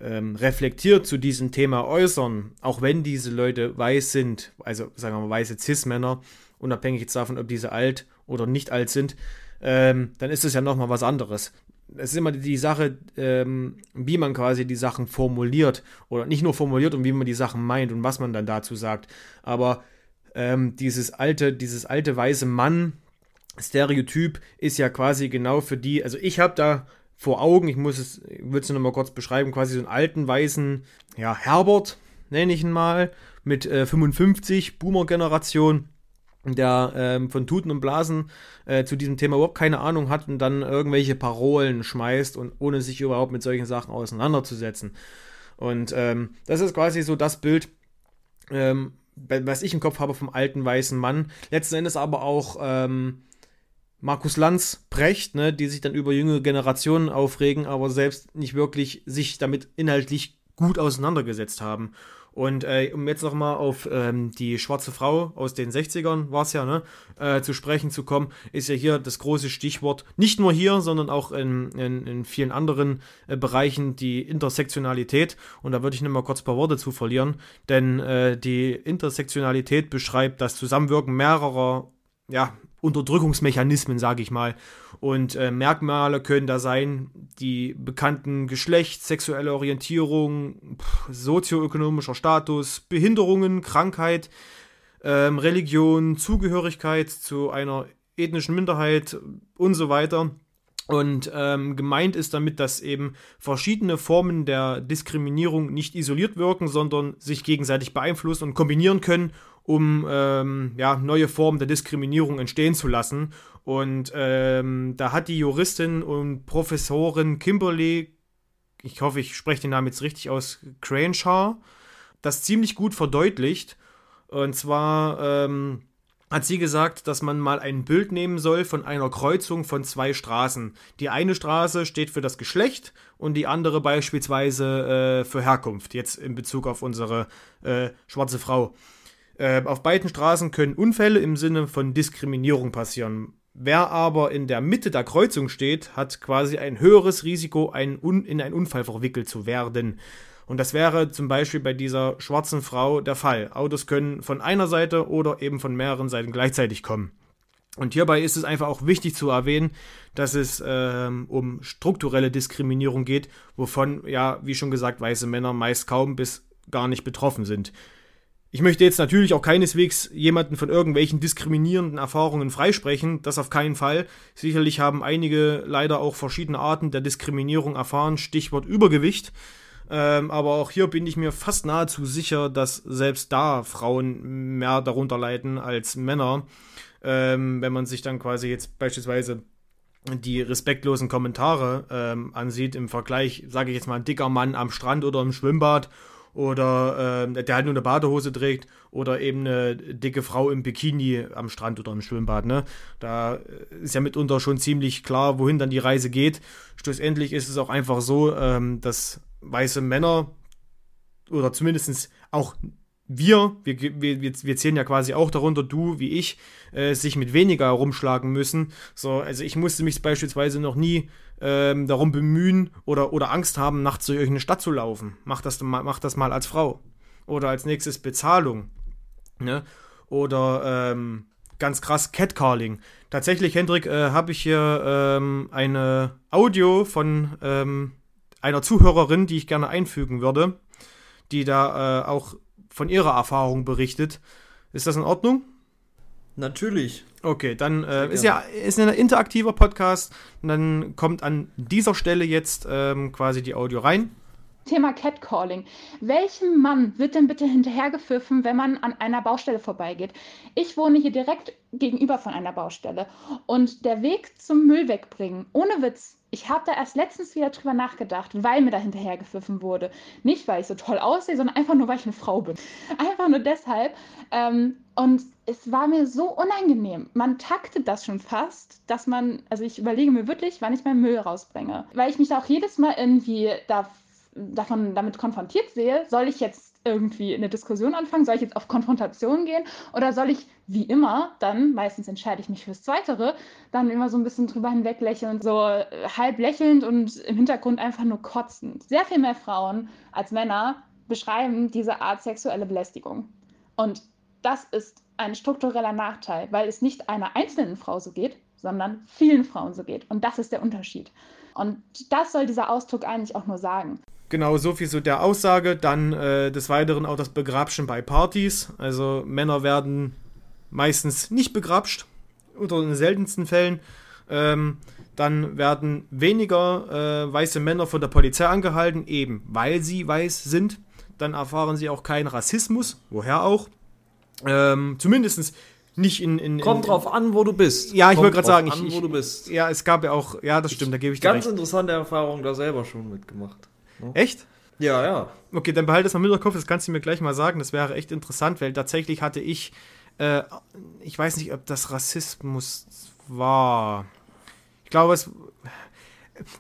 A: ähm, reflektiert zu diesem Thema äußern, auch wenn diese Leute weiß sind, also sagen wir mal weiße Cis-Männer, unabhängig jetzt davon, ob diese alt oder nicht alt sind, ähm, dann ist es ja nochmal was anderes. Es ist immer die Sache, ähm, wie man quasi die Sachen formuliert oder nicht nur formuliert und wie man die Sachen meint und was man dann dazu sagt. Aber ähm, dieses alte, dieses alte weiße Mann, Stereotyp ist ja quasi genau für die, also ich habe da vor Augen. Ich muss es, würde es nur mal kurz beschreiben, quasi so einen alten, weißen, ja, Herbert, nenne ich ihn mal, mit äh, 55, Boomer-Generation, der ähm, von Tuten und Blasen äh, zu diesem Thema überhaupt keine Ahnung hat und dann irgendwelche Parolen schmeißt und ohne sich überhaupt mit solchen Sachen auseinanderzusetzen. Und ähm, das ist quasi so das Bild, ähm, was ich im Kopf habe vom alten weißen Mann. Letzten Endes aber auch ähm, Markus Lanz, Brecht, ne, die sich dann über jüngere Generationen aufregen, aber selbst nicht wirklich sich damit inhaltlich gut auseinandergesetzt haben. Und äh, um jetzt nochmal auf ähm, die schwarze Frau aus den 60ern, war es ja, ne, äh, zu sprechen zu kommen, ist ja hier das große Stichwort, nicht nur hier, sondern auch in, in, in vielen anderen äh, Bereichen, die Intersektionalität. Und da würde ich nochmal kurz ein paar Worte zu verlieren, denn äh, die Intersektionalität beschreibt das Zusammenwirken mehrerer ja, Unterdrückungsmechanismen, sage ich mal. Und äh, Merkmale können da sein, die bekannten Geschlecht, sexuelle Orientierung, pff, sozioökonomischer Status, Behinderungen, Krankheit, ähm, Religion, Zugehörigkeit zu einer ethnischen Minderheit und so weiter. Und ähm, gemeint ist damit, dass eben verschiedene Formen der Diskriminierung nicht isoliert wirken, sondern sich gegenseitig beeinflussen und kombinieren können, um ähm, ja, neue Formen der Diskriminierung entstehen zu lassen. Und ähm, da hat die Juristin und Professorin Kimberly, ich hoffe, ich spreche den Namen jetzt richtig aus, Cranshaw, das ziemlich gut verdeutlicht. Und zwar ähm, hat sie gesagt, dass man mal ein Bild nehmen soll von einer Kreuzung von zwei Straßen. Die eine Straße steht für das Geschlecht und die andere beispielsweise äh, für Herkunft, jetzt in Bezug auf unsere äh, schwarze Frau. Äh, auf beiden Straßen können Unfälle im Sinne von Diskriminierung passieren. Wer aber in der Mitte der Kreuzung steht, hat quasi ein höheres Risiko, ein in einen Unfall verwickelt zu werden. Und das wäre zum Beispiel bei dieser schwarzen Frau der Fall. Autos können von einer Seite oder eben von mehreren Seiten gleichzeitig kommen. Und hierbei ist es einfach auch wichtig zu erwähnen, dass es ähm, um strukturelle Diskriminierung geht, wovon ja, wie schon gesagt, weiße Männer meist kaum bis gar nicht betroffen sind. Ich möchte jetzt natürlich auch keineswegs jemanden von irgendwelchen diskriminierenden Erfahrungen freisprechen, das auf keinen Fall. Sicherlich haben einige leider auch verschiedene Arten der Diskriminierung erfahren, Stichwort Übergewicht. Ähm, aber auch hier bin ich mir fast nahezu sicher, dass selbst da Frauen mehr darunter leiden als Männer. Ähm, wenn man sich dann quasi jetzt beispielsweise die respektlosen Kommentare ähm, ansieht im Vergleich, sage ich jetzt mal, ein dicker Mann am Strand oder im Schwimmbad oder äh, der halt nur eine Badehose trägt oder eben eine dicke Frau im Bikini am Strand oder im Schwimmbad. Ne? Da ist ja mitunter schon ziemlich klar, wohin dann die Reise geht. Schlussendlich ist es auch einfach so, ähm, dass weiße Männer oder zumindest auch wir, wir, wir, wir zählen ja quasi auch darunter, du wie ich, äh, sich mit weniger herumschlagen müssen. So, also ich musste mich beispielsweise noch nie ähm, darum bemühen oder, oder Angst haben, nachts durch irgendeine Stadt zu laufen. Mach das, mach das mal als Frau. Oder als nächstes Bezahlung. Ne? Oder ähm, ganz krass Catcalling. Tatsächlich, Hendrik, äh, habe ich hier ähm, eine Audio von ähm, einer Zuhörerin, die ich gerne einfügen würde, die da äh, auch von ihrer Erfahrung berichtet. Ist das in Ordnung?
C: Natürlich.
A: Okay, dann äh, ist ja ist ein interaktiver Podcast. Und dann kommt an dieser Stelle jetzt ähm, quasi die Audio rein.
D: Thema Catcalling. Welchem Mann wird denn bitte hinterhergepfiffen, wenn man an einer Baustelle vorbeigeht? Ich wohne hier direkt gegenüber von einer Baustelle und der Weg zum Müll wegbringen, ohne Witz, ich habe da erst letztens wieder drüber nachgedacht, weil mir da hinterhergepfiffen wurde. Nicht, weil ich so toll aussehe, sondern einfach nur, weil ich eine Frau bin. Einfach nur deshalb. Ähm, und es war mir so unangenehm. Man taktet das schon fast, dass man, also ich überlege mir wirklich, wann ich meinen Müll rausbringe. Weil ich mich da auch jedes Mal irgendwie da, davon, damit konfrontiert sehe, soll ich jetzt irgendwie eine Diskussion anfangen? Soll ich jetzt auf Konfrontation gehen? Oder soll ich, wie immer, dann, meistens entscheide ich mich fürs Zweitere, dann immer so ein bisschen drüber hinweg lächeln, so äh, halb lächelnd und im Hintergrund einfach nur kotzend. Sehr viel mehr Frauen als Männer beschreiben diese Art sexuelle Belästigung. Und das ist ein struktureller Nachteil, weil es nicht einer einzelnen Frau so geht, sondern vielen Frauen so geht. Und das ist der Unterschied. Und das soll dieser Ausdruck eigentlich auch nur sagen.
A: Genau, so viel zu der Aussage. Dann äh, des Weiteren auch das Begrabschen bei Partys. Also Männer werden meistens nicht begrapscht, unter den seltensten Fällen. Ähm, dann werden weniger äh, weiße Männer von der Polizei angehalten, eben weil sie weiß sind. Dann erfahren sie auch keinen Rassismus, woher auch. Ähm, Zumindest nicht in, in, in
C: Kommt drauf an, wo du bist.
A: Ja, ich wollte gerade sagen,
C: an,
A: ich,
C: wo du bist.
A: Ja, es gab ja auch, ja, das stimmt, da gebe ich
C: dir Ganz recht. interessante Erfahrung da selber schon mitgemacht.
A: Ne? Echt?
C: Ja, ja.
A: Okay, dann behalte es mal mit im Kopf, das kannst du mir gleich mal sagen. Das wäre echt interessant, weil tatsächlich hatte ich, äh, ich weiß nicht, ob das Rassismus war. Ich glaube, es.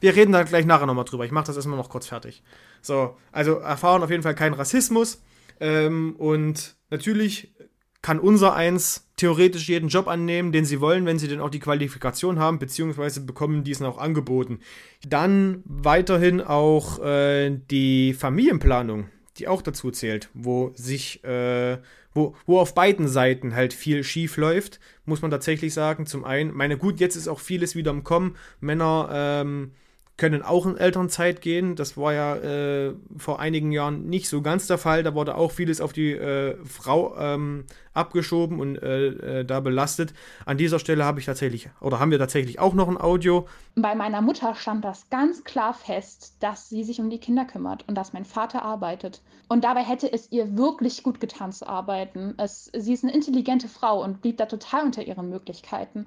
A: Wir reden da gleich nachher nochmal drüber. Ich mache das erstmal noch kurz fertig. So, also erfahren auf jeden Fall keinen Rassismus. Ähm, und natürlich kann unser eins theoretisch jeden Job annehmen, den sie wollen, wenn sie denn auch die Qualifikation haben, beziehungsweise bekommen diesen auch angeboten. Dann weiterhin auch äh, die Familienplanung. die auch dazu zählt, wo sich, äh, wo, wo auf beiden Seiten halt viel schief läuft, muss man tatsächlich sagen. Zum einen, meine gut, jetzt ist auch vieles wieder im Kommen. Männer ähm, können auch in Elternzeit gehen. Das war ja äh, vor einigen Jahren nicht so ganz der Fall. Da wurde auch vieles auf die äh, Frau ähm, abgeschoben und äh, äh da belastet. An dieser Stelle habe ich tatsächlich, oder haben wir tatsächlich auch noch ein Audio.
D: Bei meiner Mutter stand das ganz klar fest, dass sie sich um die Kinder kümmert und dass mein Vater arbeitet. Und dabei hätte es ihr wirklich gut getan zu arbeiten. Es, sie ist eine intelligente Frau und blieb da total unter ihren Möglichkeiten.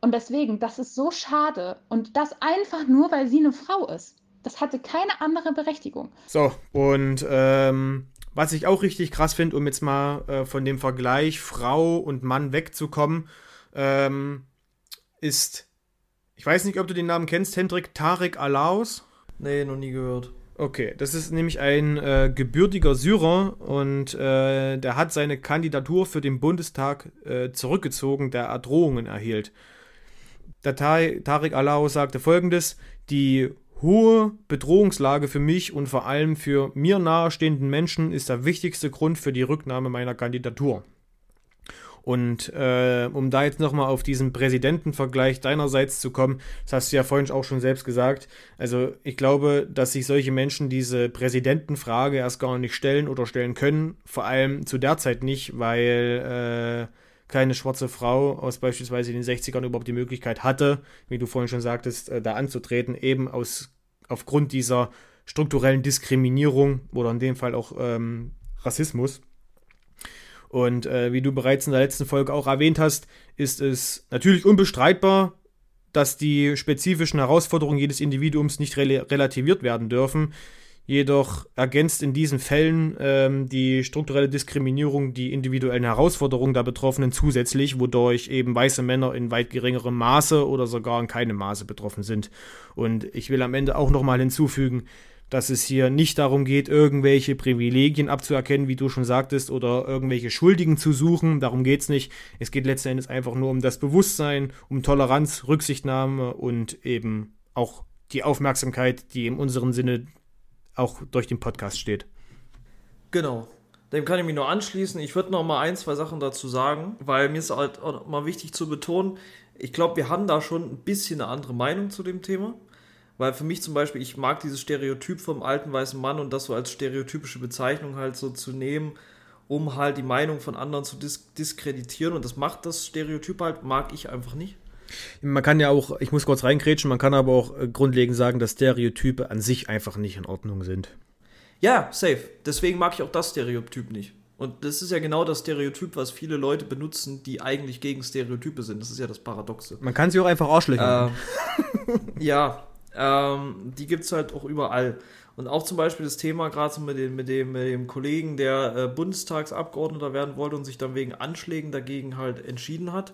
D: Und deswegen, das ist so schade. Und das einfach nur, weil sie eine Frau ist. Das hatte keine andere Berechtigung.
A: So, und ähm, was ich auch richtig krass finde, um jetzt mal äh, von dem Vergleich Frau und Mann wegzukommen, ähm, ist, ich weiß nicht, ob du den Namen kennst, Hendrik Tarek Alaus.
C: Nee, noch nie gehört.
A: Okay, das ist nämlich ein äh, gebürtiger Syrer und äh, der hat seine Kandidatur für den Bundestag äh, zurückgezogen, der er Drohungen erhielt. Der Tarek Alaus sagte folgendes: Die hohe Bedrohungslage für mich und vor allem für mir nahestehenden Menschen ist der wichtigste Grund für die Rücknahme meiner Kandidatur. Und äh, um da jetzt nochmal auf diesen Präsidentenvergleich deinerseits zu kommen, das hast du ja vorhin auch schon selbst gesagt. Also ich glaube, dass sich solche Menschen diese Präsidentenfrage erst gar nicht stellen oder stellen können. Vor allem zu der Zeit nicht, weil äh, keine schwarze Frau aus beispielsweise den 60ern überhaupt die Möglichkeit hatte, wie du vorhin schon sagtest, äh, da anzutreten, eben aus, aufgrund dieser strukturellen Diskriminierung oder in dem Fall auch ähm, Rassismus. Und äh, wie du bereits in der letzten Folge auch erwähnt hast, ist es natürlich unbestreitbar, dass die spezifischen Herausforderungen jedes Individuums nicht rel relativiert werden dürfen. Jedoch ergänzt in diesen Fällen ähm, die strukturelle Diskriminierung die individuellen Herausforderungen der Betroffenen zusätzlich, wodurch eben weiße Männer in weit geringerem Maße oder sogar in keinem Maße betroffen sind. Und ich will am Ende auch nochmal hinzufügen, dass es hier nicht darum geht, irgendwelche Privilegien abzuerkennen, wie du schon sagtest, oder irgendwelche Schuldigen zu suchen. Darum geht es nicht. Es geht letzten Endes einfach nur um das Bewusstsein, um Toleranz, Rücksichtnahme und eben auch die Aufmerksamkeit, die in unserem Sinne auch durch den Podcast steht.
C: Genau. Dem kann ich mich nur anschließen. Ich würde noch mal ein, zwei Sachen dazu sagen, weil mir ist halt auch mal wichtig zu betonen, ich glaube, wir haben da schon ein bisschen eine andere Meinung zu dem Thema. Weil für mich zum Beispiel, ich mag dieses Stereotyp vom alten weißen Mann und das so als stereotypische Bezeichnung halt so zu nehmen, um halt die Meinung von anderen zu dis diskreditieren. Und das macht das Stereotyp halt, mag ich einfach nicht.
A: Man kann ja auch, ich muss kurz reingrätschen, man kann aber auch äh, grundlegend sagen, dass Stereotype an sich einfach nicht in Ordnung sind.
C: Ja, safe. Deswegen mag ich auch das Stereotyp nicht. Und das ist ja genau das Stereotyp, was viele Leute benutzen, die eigentlich gegen Stereotype sind. Das ist ja das Paradoxe.
A: Man kann sie auch einfach Arschlöcher.
C: Äh, ja, ähm, die gibt es halt auch überall. Und auch zum Beispiel das Thema, gerade so mit dem, mit, dem, mit dem Kollegen, der äh, Bundestagsabgeordneter werden wollte und sich dann wegen Anschlägen dagegen halt entschieden hat.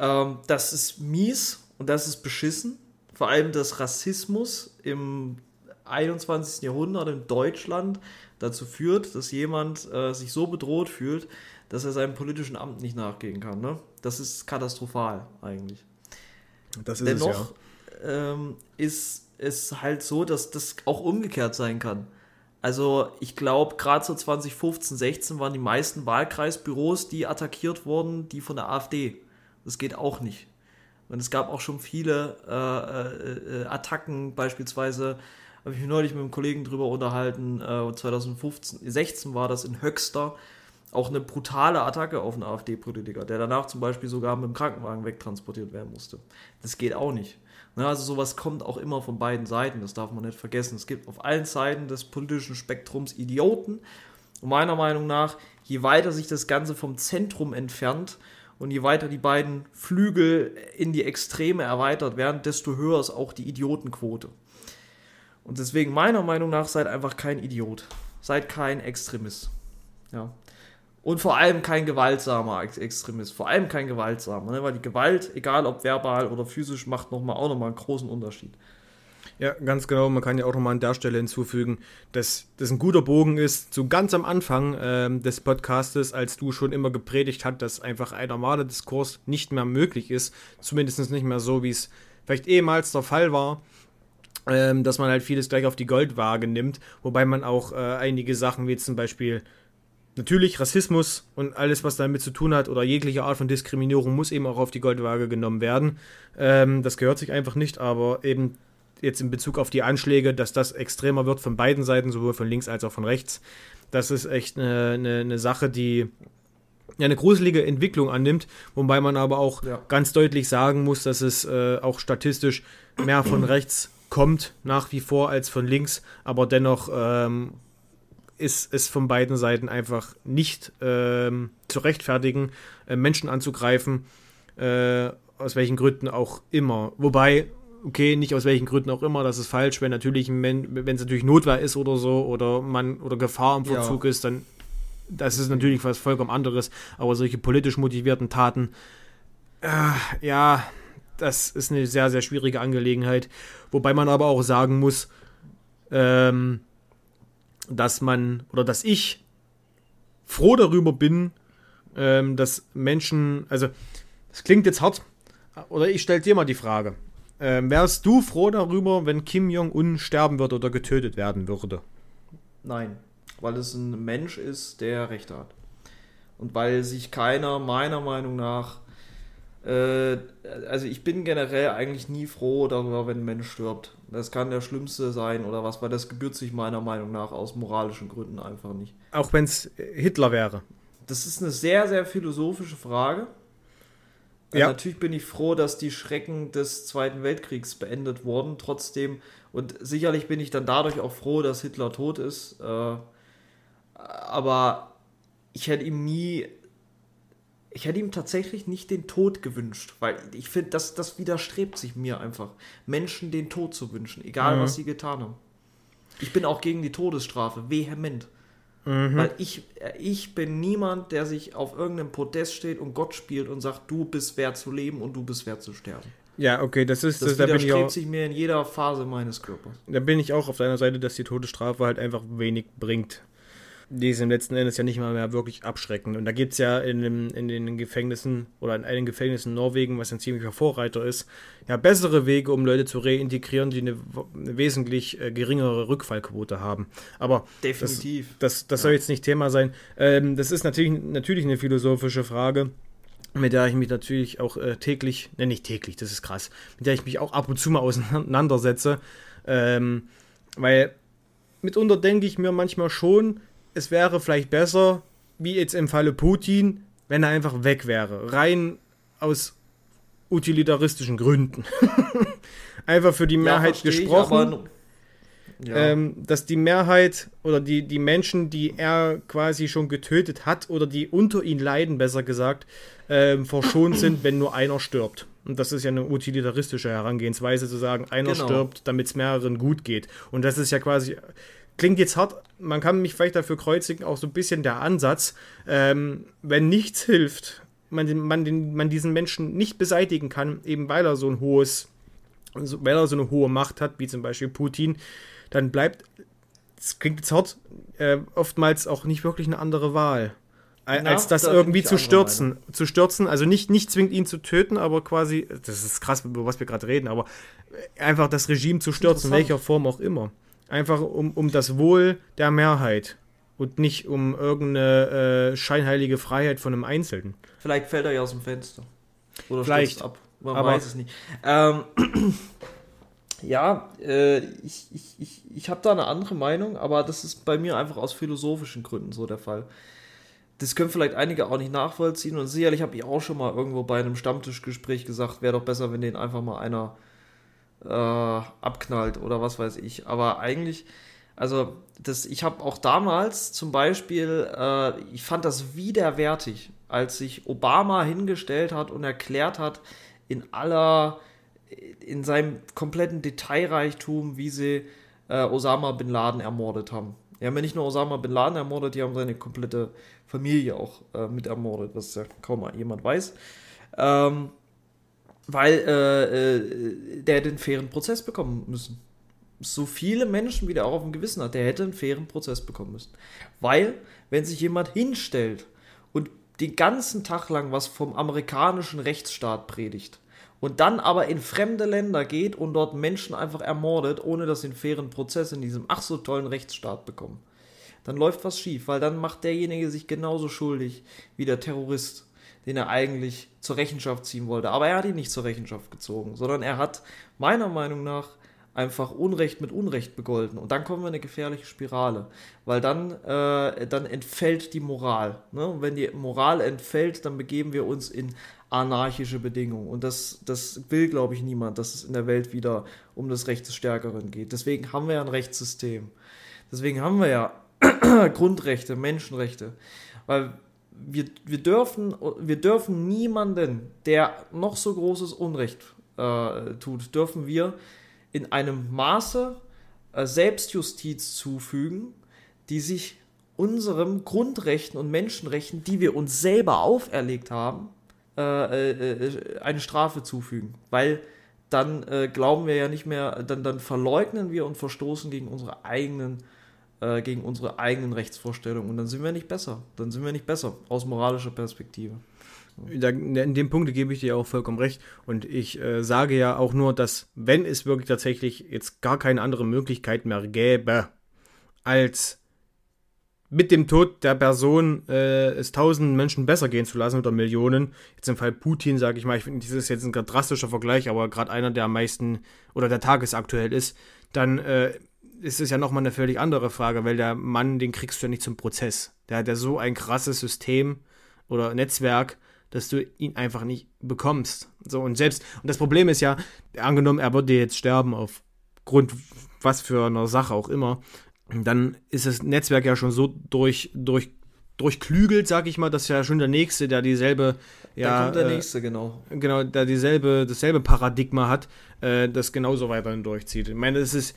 C: Ähm, das ist mies und das ist beschissen. Vor allem, dass Rassismus im 21. Jahrhundert in Deutschland dazu führt, dass jemand äh, sich so bedroht fühlt, dass er seinem politischen Amt nicht nachgehen kann. Ne? Das ist katastrophal eigentlich. Das ist Dennoch es, ja. ähm, ist es halt so, dass das auch umgekehrt sein kann. Also ich glaube, gerade so 2015, 16 waren die meisten Wahlkreisbüros, die attackiert wurden, die von der AfD. Das geht auch nicht. Und es gab auch schon viele äh, äh, äh Attacken, beispielsweise habe ich mich neulich mit einem Kollegen drüber unterhalten, äh, 2015, 16 war das in Höxter, auch eine brutale Attacke auf einen AfD-Politiker, der danach zum Beispiel sogar mit dem Krankenwagen wegtransportiert werden musste. Das geht auch nicht. Ne, also sowas kommt auch immer von beiden Seiten, das darf man nicht vergessen. Es gibt auf allen Seiten des politischen Spektrums Idioten. Und meiner Meinung nach, je weiter sich das Ganze vom Zentrum entfernt, und je weiter die beiden Flügel in die Extreme erweitert werden, desto höher ist auch die Idiotenquote. Und deswegen meiner Meinung nach seid einfach kein Idiot. Seid kein Extremist. Ja. Und vor allem kein gewaltsamer Extremist. Vor allem kein gewaltsamer, ne? weil die Gewalt, egal ob verbal oder physisch, macht noch mal, auch nochmal einen großen Unterschied.
A: Ja, ganz genau. Man kann ja auch nochmal an der Stelle hinzufügen, dass das ein guter Bogen ist, zu ganz am Anfang ähm, des Podcastes, als du schon immer gepredigt hast, dass einfach ein normaler Diskurs nicht mehr möglich ist, zumindest nicht mehr so, wie es vielleicht ehemals der Fall war. ähm, dass man halt vieles gleich auf die Goldwaage nimmt, wobei man auch äh, einige Sachen wie zum Beispiel natürlich Rassismus und alles, was damit zu tun hat oder jegliche Art von Diskriminierung muss eben auch auf die Goldwaage genommen werden. Ähm, das gehört sich einfach nicht, aber eben jetzt in Bezug auf die Anschläge, dass das extremer wird von beiden Seiten, sowohl von links als auch von rechts. Das ist echt eine, eine, eine Sache, die eine gruselige Entwicklung annimmt, wobei man aber auch ja. ganz deutlich sagen muss, dass es äh, auch statistisch mehr von rechts kommt, nach wie vor als von links, aber dennoch ähm, ist es von beiden Seiten einfach nicht ähm, zu rechtfertigen, äh, Menschen anzugreifen, äh, aus welchen Gründen auch immer. Wobei, okay, nicht aus welchen Gründen auch immer, das ist falsch, wenn natürlich wenn es natürlich Notwehr ist oder so oder man oder Gefahr im Verzug ja. ist, dann das ist natürlich was vollkommen anderes, aber solche politisch motivierten Taten, äh, ja, das ist eine sehr, sehr schwierige Angelegenheit. Wobei man aber auch sagen muss, ähm, dass man oder dass ich froh darüber bin, ähm, dass Menschen, also das klingt jetzt hart, oder ich stelle dir mal die Frage. Ähm, wärst du froh darüber, wenn Kim Jong-un sterben würde oder getötet werden würde?
C: Nein, weil es ein Mensch ist, der Rechte hat. Und weil sich keiner meiner Meinung nach äh, also ich bin generell eigentlich nie froh darüber, wenn ein Mensch stirbt. Das kann der Schlimmste sein oder was, weil das gebührt sich meiner Meinung nach aus moralischen Gründen einfach nicht.
A: Auch wenn es Hitler wäre.
C: Das ist eine sehr, sehr philosophische Frage. Ja. natürlich bin ich froh, dass die Schrecken des Zweiten Weltkriegs beendet wurden. Trotzdem, und sicherlich bin ich dann dadurch auch froh, dass Hitler tot ist. Äh, aber ich hätte ihm nie ich hätte ihm tatsächlich nicht den Tod gewünscht, weil ich finde, das, das widerstrebt sich mir einfach, Menschen den Tod zu wünschen, egal mhm. was sie getan haben. Ich bin auch gegen die Todesstrafe, vehement. Mhm. Weil ich, ich bin niemand, der sich auf irgendeinem Podest steht und Gott spielt und sagt, du bist wert zu leben und du bist wert zu sterben.
A: Ja, okay, das ist
C: das. Das widerstrebt auch, sich mir in jeder Phase meines Körpers.
A: Da bin ich auch auf deiner Seite, dass die Todesstrafe halt einfach wenig bringt die sind letzten Endes ja nicht mal mehr wirklich abschreckend. Und da gibt es ja in, dem, in den Gefängnissen oder in einigen Gefängnissen in Norwegen, was ein ziemlicher Vorreiter ist, ja bessere Wege, um Leute zu reintegrieren, die eine, eine wesentlich äh, geringere Rückfallquote haben. Aber
C: definitiv.
A: Das, das, das ja. soll jetzt nicht Thema sein. Ähm, das ist natürlich, natürlich eine philosophische Frage mit der ich mich natürlich auch äh, täglich, nenne ich täglich, das ist krass, mit der ich mich auch ab und zu mal auseinandersetze. Ähm, weil mitunter denke ich mir manchmal schon, es wäre vielleicht besser, wie jetzt im Falle Putin, wenn er einfach weg wäre. Rein aus utilitaristischen Gründen. einfach für die Mehrheit ja, gesprochen. Ich, ja. ähm, dass die Mehrheit oder die, die Menschen, die er quasi schon getötet hat oder die unter ihn leiden, besser gesagt, ähm, verschont sind, wenn nur einer stirbt. Und das ist ja eine utilitaristische Herangehensweise, zu sagen, einer genau. stirbt, damit es mehreren gut geht. Und das ist ja quasi klingt jetzt hart, man kann mich vielleicht dafür kreuzigen, auch so ein bisschen der Ansatz, ähm, wenn nichts hilft, man, man, den, man diesen Menschen nicht beseitigen kann, eben weil er so ein hohes, weil er so eine hohe Macht hat, wie zum Beispiel Putin, dann bleibt, das klingt jetzt hart, äh, oftmals auch nicht wirklich eine andere Wahl. Als das da irgendwie zu stürzen. Zu stürzen, also nicht, nicht zwingend ihn zu töten, aber quasi, das ist krass, über was wir gerade reden, aber einfach das Regime zu stürzen, in welcher Form auch immer. Einfach um, um das Wohl der Mehrheit und nicht um irgendeine äh, scheinheilige Freiheit von einem Einzelnen.
C: Vielleicht fällt er ja aus dem Fenster.
A: Oder Vielleicht.
C: ab. Man aber weiß es nicht. Ähm, ja, äh, ich, ich, ich, ich habe da eine andere Meinung, aber das ist bei mir einfach aus philosophischen Gründen so der Fall. Das können vielleicht einige auch nicht nachvollziehen und sicherlich habe ich auch schon mal irgendwo bei einem Stammtischgespräch gesagt, wäre doch besser, wenn den einfach mal einer äh, abknallt oder was weiß ich. Aber eigentlich, also das, ich habe auch damals zum Beispiel, äh, ich fand das widerwärtig, als sich Obama hingestellt hat und erklärt hat, in aller, in seinem kompletten Detailreichtum, wie sie äh, Osama bin Laden ermordet haben. Die haben ja nicht nur Osama bin Laden ermordet, die haben seine komplette Familie auch äh, mit ermordet, was ja kaum jemand weiß. Ähm, weil äh, äh, der hätte einen fairen Prozess bekommen müssen. So viele Menschen, wie der auch auf dem Gewissen hat, der hätte einen fairen Prozess bekommen müssen. Weil, wenn sich jemand hinstellt und den ganzen Tag lang was vom amerikanischen Rechtsstaat predigt und dann aber in fremde Länder geht und dort Menschen einfach ermordet, ohne dass sie einen fairen Prozess in diesem ach so tollen Rechtsstaat bekommen, dann läuft was schief, weil dann macht derjenige sich genauso schuldig wie der Terrorist, den er eigentlich zur Rechenschaft ziehen wollte. Aber er hat ihn nicht zur Rechenschaft gezogen, sondern er hat meiner Meinung nach einfach Unrecht mit Unrecht begolten. Und dann kommen wir in eine gefährliche Spirale, weil dann, äh, dann entfällt die Moral. Ne? Und wenn die Moral entfällt, dann begeben wir uns in anarchische Bedingungen. Und das, das will, glaube ich, niemand, dass es in der Welt wieder um das Recht des Stärkeren geht. Deswegen haben wir ja ein Rechtssystem. Deswegen haben wir ja Grundrechte, Menschenrechte. Weil wir, wir, dürfen, wir dürfen niemanden, der noch so großes Unrecht äh, tut, dürfen wir in einem Maße äh, Selbstjustiz zufügen, die sich unserem Grundrechten und Menschenrechten, die wir uns selber auferlegt haben, äh, äh, äh eine Strafe zufügen. Weil dann äh, glauben wir ja nicht mehr, dann, dann verleugnen wir und verstoßen gegen unsere eigenen äh, gegen unsere eigenen Rechtsvorstellungen und dann sind wir nicht besser. Dann sind wir nicht besser aus moralischer Perspektive.
A: in dem Punkt gebe ich dir auch vollkommen recht. Und ich äh, sage ja auch nur, dass wenn es wirklich tatsächlich jetzt gar keine andere Möglichkeit mehr gäbe, als mit dem Tod der Person äh, es tausend Menschen besser gehen zu lassen oder Millionen. Jetzt im Fall Putin, sage ich mal, ich finde, das ist jetzt ein drastischer Vergleich, aber gerade einer, der am meisten oder der tagesaktuell ist, dann äh, ist es ja nochmal eine völlig andere Frage, weil der Mann, den kriegst du ja nicht zum Prozess. Der hat ja so ein krasses System oder Netzwerk, dass du ihn einfach nicht bekommst. So, und selbst, und das Problem ist ja, angenommen, er würde jetzt sterben aufgrund was für einer Sache auch immer, dann ist das Netzwerk ja schon so durch, durch, durchklügelt, sag ich mal, dass ja schon der Nächste, der dieselbe, ja.
C: Da kommt der äh, Nächste, genau.
A: Genau, der dieselbe, dasselbe Paradigma hat, äh, das genauso weiterhin durchzieht. Ich meine, das ist,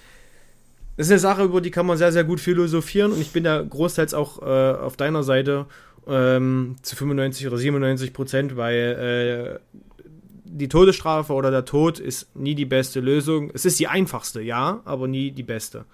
A: das ist eine Sache, über die kann man sehr, sehr gut philosophieren und ich bin da großteils auch äh, auf deiner Seite ähm, zu 95 oder 97 Prozent, weil äh, die Todesstrafe oder der Tod ist nie die beste Lösung. Es ist die einfachste, ja, aber nie die beste.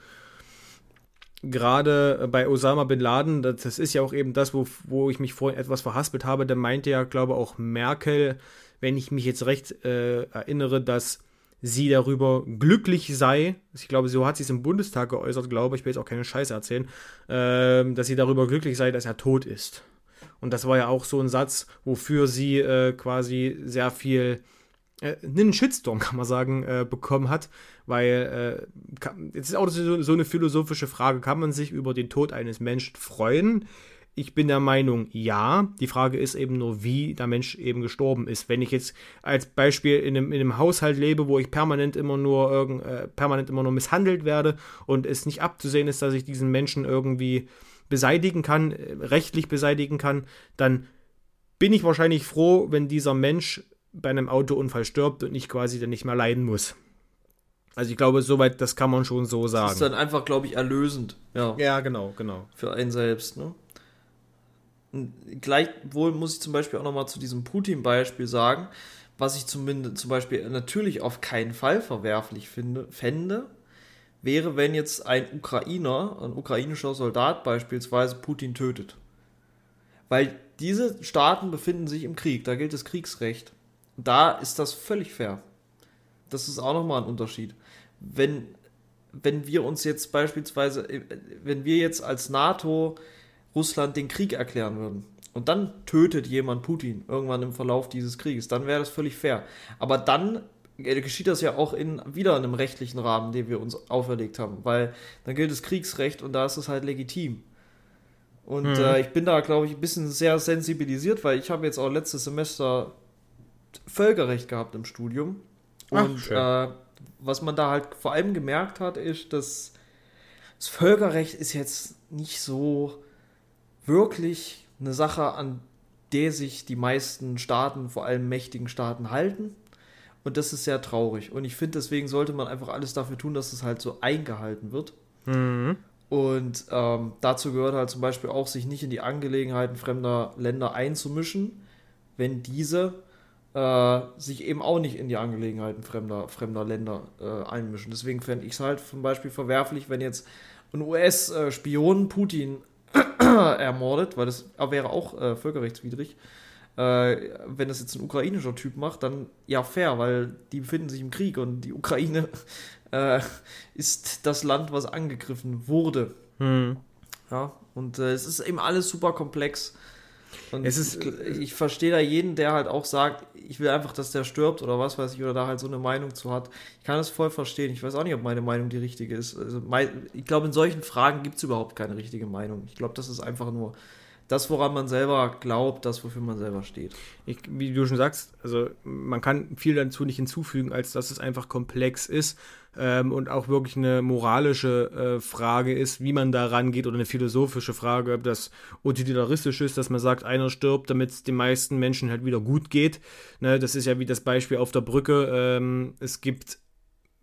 A: Gerade bei Osama bin Laden, das ist ja auch eben das, wo, wo ich mich vorhin etwas verhaspelt habe, da meinte ja, glaube auch Merkel, wenn ich mich jetzt recht äh, erinnere, dass sie darüber glücklich sei, ich glaube, so hat sie es im Bundestag geäußert, glaube ich, will jetzt auch keine Scheiße erzählen, äh, dass sie darüber glücklich sei, dass er tot ist. Und das war ja auch so ein Satz, wofür sie äh, quasi sehr viel, äh, einen Shitstorm, kann man sagen, äh, bekommen hat, weil äh, kann, jetzt ist auch so, so eine philosophische Frage, kann man sich über den Tod eines Menschen freuen? Ich bin der Meinung, ja. Die Frage ist eben nur, wie der Mensch eben gestorben ist. Wenn ich jetzt als Beispiel in einem, in einem Haushalt lebe, wo ich permanent immer nur irgend, äh, permanent immer nur misshandelt werde und es nicht abzusehen ist, dass ich diesen Menschen irgendwie beseitigen kann, äh, rechtlich beseitigen kann, dann bin ich wahrscheinlich froh, wenn dieser Mensch bei einem Autounfall stirbt und ich quasi dann nicht mehr leiden muss. Also ich glaube, soweit, das kann man schon so sagen. Das ist
C: dann einfach, glaube ich, erlösend.
A: Ja, ja genau, genau.
C: Für einen selbst, ne? Gleichwohl muss ich zum Beispiel auch nochmal zu diesem Putin-Beispiel sagen, was ich zumindest zum Beispiel natürlich auf keinen Fall verwerflich finde, fände, wäre, wenn jetzt ein Ukrainer, ein ukrainischer Soldat beispielsweise Putin tötet. Weil diese Staaten befinden sich im Krieg, da gilt das Kriegsrecht. Da ist das völlig fair. Das ist auch nochmal ein Unterschied. Wenn, wenn wir uns jetzt beispielsweise, wenn wir jetzt als NATO Russland den Krieg erklären würden und dann tötet jemand Putin irgendwann im Verlauf dieses Krieges, dann wäre das völlig fair. Aber dann äh, geschieht das ja auch in wieder in einem rechtlichen Rahmen, den wir uns auferlegt haben, weil dann gilt das Kriegsrecht und da ist es halt legitim. Und mhm. äh, ich bin da, glaube ich, ein bisschen sehr sensibilisiert, weil ich habe jetzt auch letztes Semester Völkerrecht gehabt im Studium. Und Ach, äh, was man da halt vor allem gemerkt hat, ist, dass das Völkerrecht ist jetzt nicht so wirklich eine Sache, an der sich die meisten Staaten, vor allem mächtigen Staaten, halten. Und das ist sehr traurig. Und ich finde, deswegen sollte man einfach alles dafür tun, dass es halt so eingehalten wird. Mhm. Und ähm, dazu gehört halt zum Beispiel auch, sich nicht in die Angelegenheiten fremder Länder einzumischen, wenn diese äh, sich eben auch nicht in die Angelegenheiten fremder, fremder Länder äh, einmischen. Deswegen fände ich es halt zum Beispiel verwerflich, wenn jetzt ein US-Spion Putin ermordet, weil das wäre auch äh, völkerrechtswidrig, Äh, wenn das jetzt ein ukrainischer Typ macht, dann ja fair, weil die befinden sich im Krieg und die Ukraine äh, ist das Land, was angegriffen wurde.
A: Hm.
C: Ja, und äh, es ist eben alles super komplex. Und
A: Es ist-
C: ich, ich verstehe da jeden, der halt auch sagt, ich will einfach, dass der stirbt oder was weiß ich, oder da halt so eine Meinung zu hat. Ich kann das voll verstehen. Ich weiß auch nicht, ob meine Meinung die richtige ist. Also, ich glaube, in solchen Fragen gibt es überhaupt keine richtige Meinung. Ich glaube, das ist einfach nur das, woran man selber glaubt, das, wofür man selber steht.
A: Ich, wie du schon sagst, also man kann viel dazu nicht hinzufügen, als dass es einfach komplex ist ähm, und auch wirklich eine moralische äh, Frage ist, wie man da rangeht oder eine philosophische Frage, ob das utilitaristisch ist, dass man sagt, einer stirbt, damit es den meisten Menschen halt wieder gut geht. Ne, das ist ja wie das Beispiel auf der Brücke. Ähm, es gibt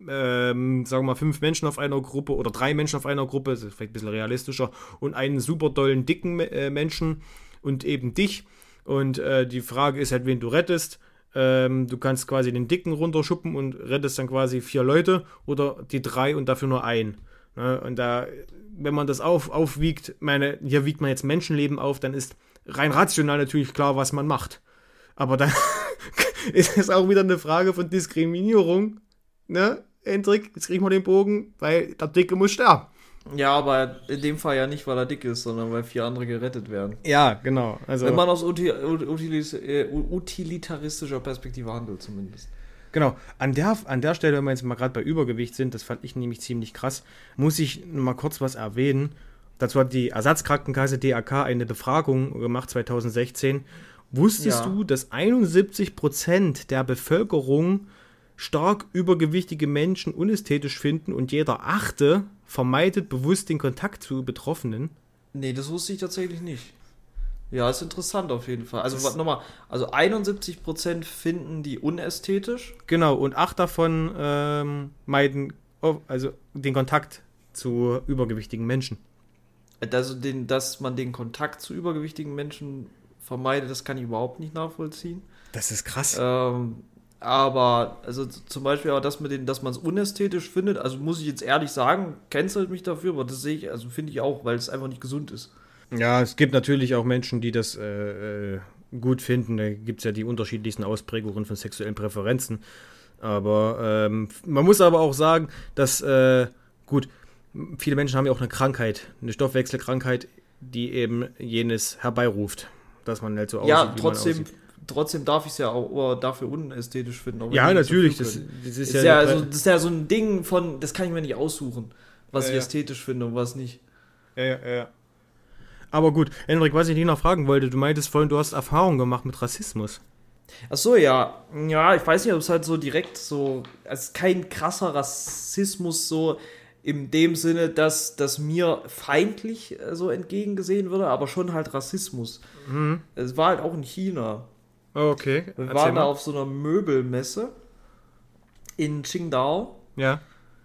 A: ähm, sagen wir mal, fünf Menschen auf einer Gruppe oder drei Menschen auf einer Gruppe, das ist vielleicht ein bisschen realistischer, und einen super dollen, dicken äh, Menschen und eben dich. Und äh, die Frage ist halt, wen du rettest. Ähm, du kannst quasi den Dicken runterschuppen und rettest dann quasi vier Leute oder die drei und dafür nur ein. Ne? Und da, wenn man das auf, aufwiegt, meine, hier wiegt man jetzt Menschenleben auf, dann ist rein rational natürlich klar, was man macht. Aber dann ist es auch wieder eine Frage von Diskriminierung. Ne, Hendrik, jetzt kriegen wir den Bogen, weil der Dicke muss sterben.
C: Ja, aber in dem Fall ja nicht, weil er dick ist, sondern weil vier andere gerettet werden.
A: Ja, genau. Also,
C: Wenn man aus utilis äh, utilitaristischer Perspektive handelt, zumindest.
A: Genau, an der, an der Stelle, wenn wir jetzt mal gerade bei Übergewicht sind, das fand ich nämlich ziemlich krass, muss ich mal kurz was erwähnen. Dazu hat die Ersatzkrankenkasse DAK eine Befragung gemacht 2016. Wusstest
C: Ja.
A: du, dass 71% der Bevölkerung stark übergewichtige Menschen unästhetisch finden und jeder Achte vermeidet bewusst den Kontakt zu Betroffenen?
C: Nee, das wusste ich tatsächlich nicht. Ja, ist interessant auf jeden Fall. Also nochmal, also 71% finden die unästhetisch.
A: Genau, und acht davon ähm, meiden also den Kontakt zu übergewichtigen Menschen.
C: Also den, dass man den Kontakt zu übergewichtigen Menschen vermeidet, das kann ich überhaupt nicht nachvollziehen.
A: Das ist krass.
C: Ähm, aber, also zum Beispiel auch das mit den, dass man es unästhetisch findet, also muss ich jetzt ehrlich sagen, cancelt mich dafür, aber das sehe ich, also finde ich auch, weil es einfach nicht gesund ist.
A: Ja, es gibt natürlich auch Menschen, die das äh, äh, gut finden. Da gibt es ja die unterschiedlichsten Ausprägungen von sexuellen Präferenzen. Aber ähm, man muss aber auch sagen, dass, äh, gut, viele Menschen haben ja auch eine Krankheit, eine Stoffwechselkrankheit, die eben jenes herbeiruft, dass man halt so
C: ja,
A: aussieht, wie
C: trotzdem,
A: man aussieht.
C: Trotzdem darf ich es ja auch oder dafür unästhetisch finden.
A: Ja,
C: so
A: natürlich. Das, das
C: ist
A: ist,
C: ja,
A: ja,
C: also, das ist ja so ein Ding von, das kann ich mir nicht aussuchen, was
A: Ja,
C: ich
A: ja.
C: ästhetisch finde und was nicht.
A: ja, ja, ja. Aber gut, Hendrik, was ich dich noch fragen wollte, du meintest vorhin, du hast Erfahrung gemacht mit Rassismus.
C: Ach so, ja. Ja, ich weiß nicht, ob es halt so direkt so, also kein krasser Rassismus so in dem Sinne, dass das mir feindlich äh, so entgegengesehen würde, aber schon halt Rassismus.
A: Mhm.
C: Es war halt auch in China.
A: Oh, Okay.
C: Wir
A: erzähl
C: waren da
A: mal.
C: auf so einer Möbelmesse in Qingdao.
A: Ja.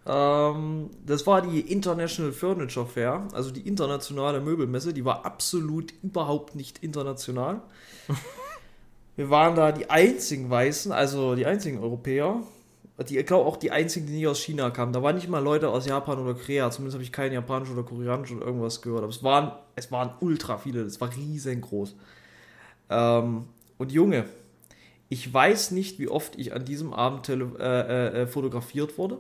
C: Ähm, das war die International Furniture Fair, also die internationale Möbelmesse. Die war absolut überhaupt nicht international. Wir waren da die einzigen Weißen, also die einzigen Europäer. Die, ich glaube auch die einzigen, die nicht aus China kamen. Da waren nicht mal Leute aus Japan oder Korea. Zumindest habe ich kein Japanisch oder Koreanisch oder irgendwas gehört. Aber es waren, es waren ultra viele. Es war riesengroß. Ähm, und Junge, ich weiß nicht, wie oft ich an diesem Abend tele äh, äh, äh, fotografiert wurde.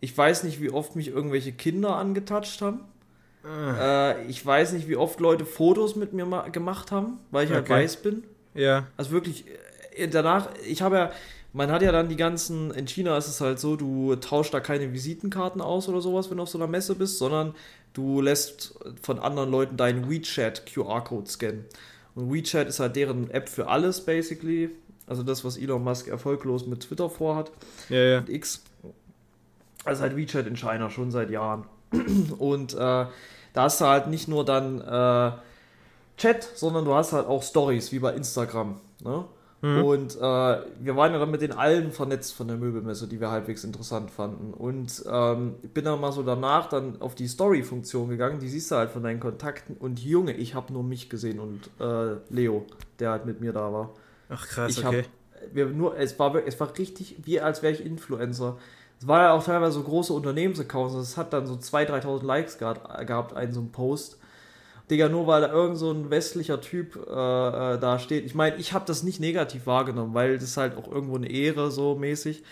C: Ich weiß nicht, wie oft mich irgendwelche Kinder angetatscht haben. Äh, ich weiß nicht, wie oft Leute Fotos mit mir ma- gemacht haben, weil ich halt
A: Okay.
C: weiß bin.
A: Ja.
C: Also wirklich, äh, danach, ich habe ja, man hat ja dann die ganzen, in China ist es halt so, du tauschst da keine Visitenkarten aus oder sowas, wenn du auf so einer Messe bist, sondern du lässt von anderen Leuten deinen WeChat QR-Code scannen. Und WeChat ist halt deren App für alles, basically. Also das, was Elon Musk erfolglos mit Twitter vorhat
A: Ja, ja.
C: und X. Also halt WeChat in China schon seit Jahren. Und äh, da hast du halt nicht nur dann äh, Chat, sondern du hast halt auch Stories wie bei Instagram. Ne? Und äh, wir waren ja dann mit den allen vernetzt von der Möbelmesse, die wir halbwegs interessant fanden. Und ähm, ich bin dann mal so danach dann auf die Story-Funktion gegangen. Die siehst du halt von deinen Kontakten. Und Junge, ich habe nur mich gesehen und äh, Leo, der halt mit mir da war.
A: Ach krass,
C: Ich
A: okay.
C: hab, wir nur, es war, es war richtig, wie als wäre ich Influencer. Es war ja auch teilweise so große Unternehmensaccounts. Es hat dann so 2.000, 3.000 Likes gehabt, gehabt, einen so ein Post. Digga, nur weil da irgend so ein westlicher Typ äh, äh, da steht. Ich meine, ich habe das nicht negativ wahrgenommen, weil das ist halt auch irgendwo eine Ehre so mäßig.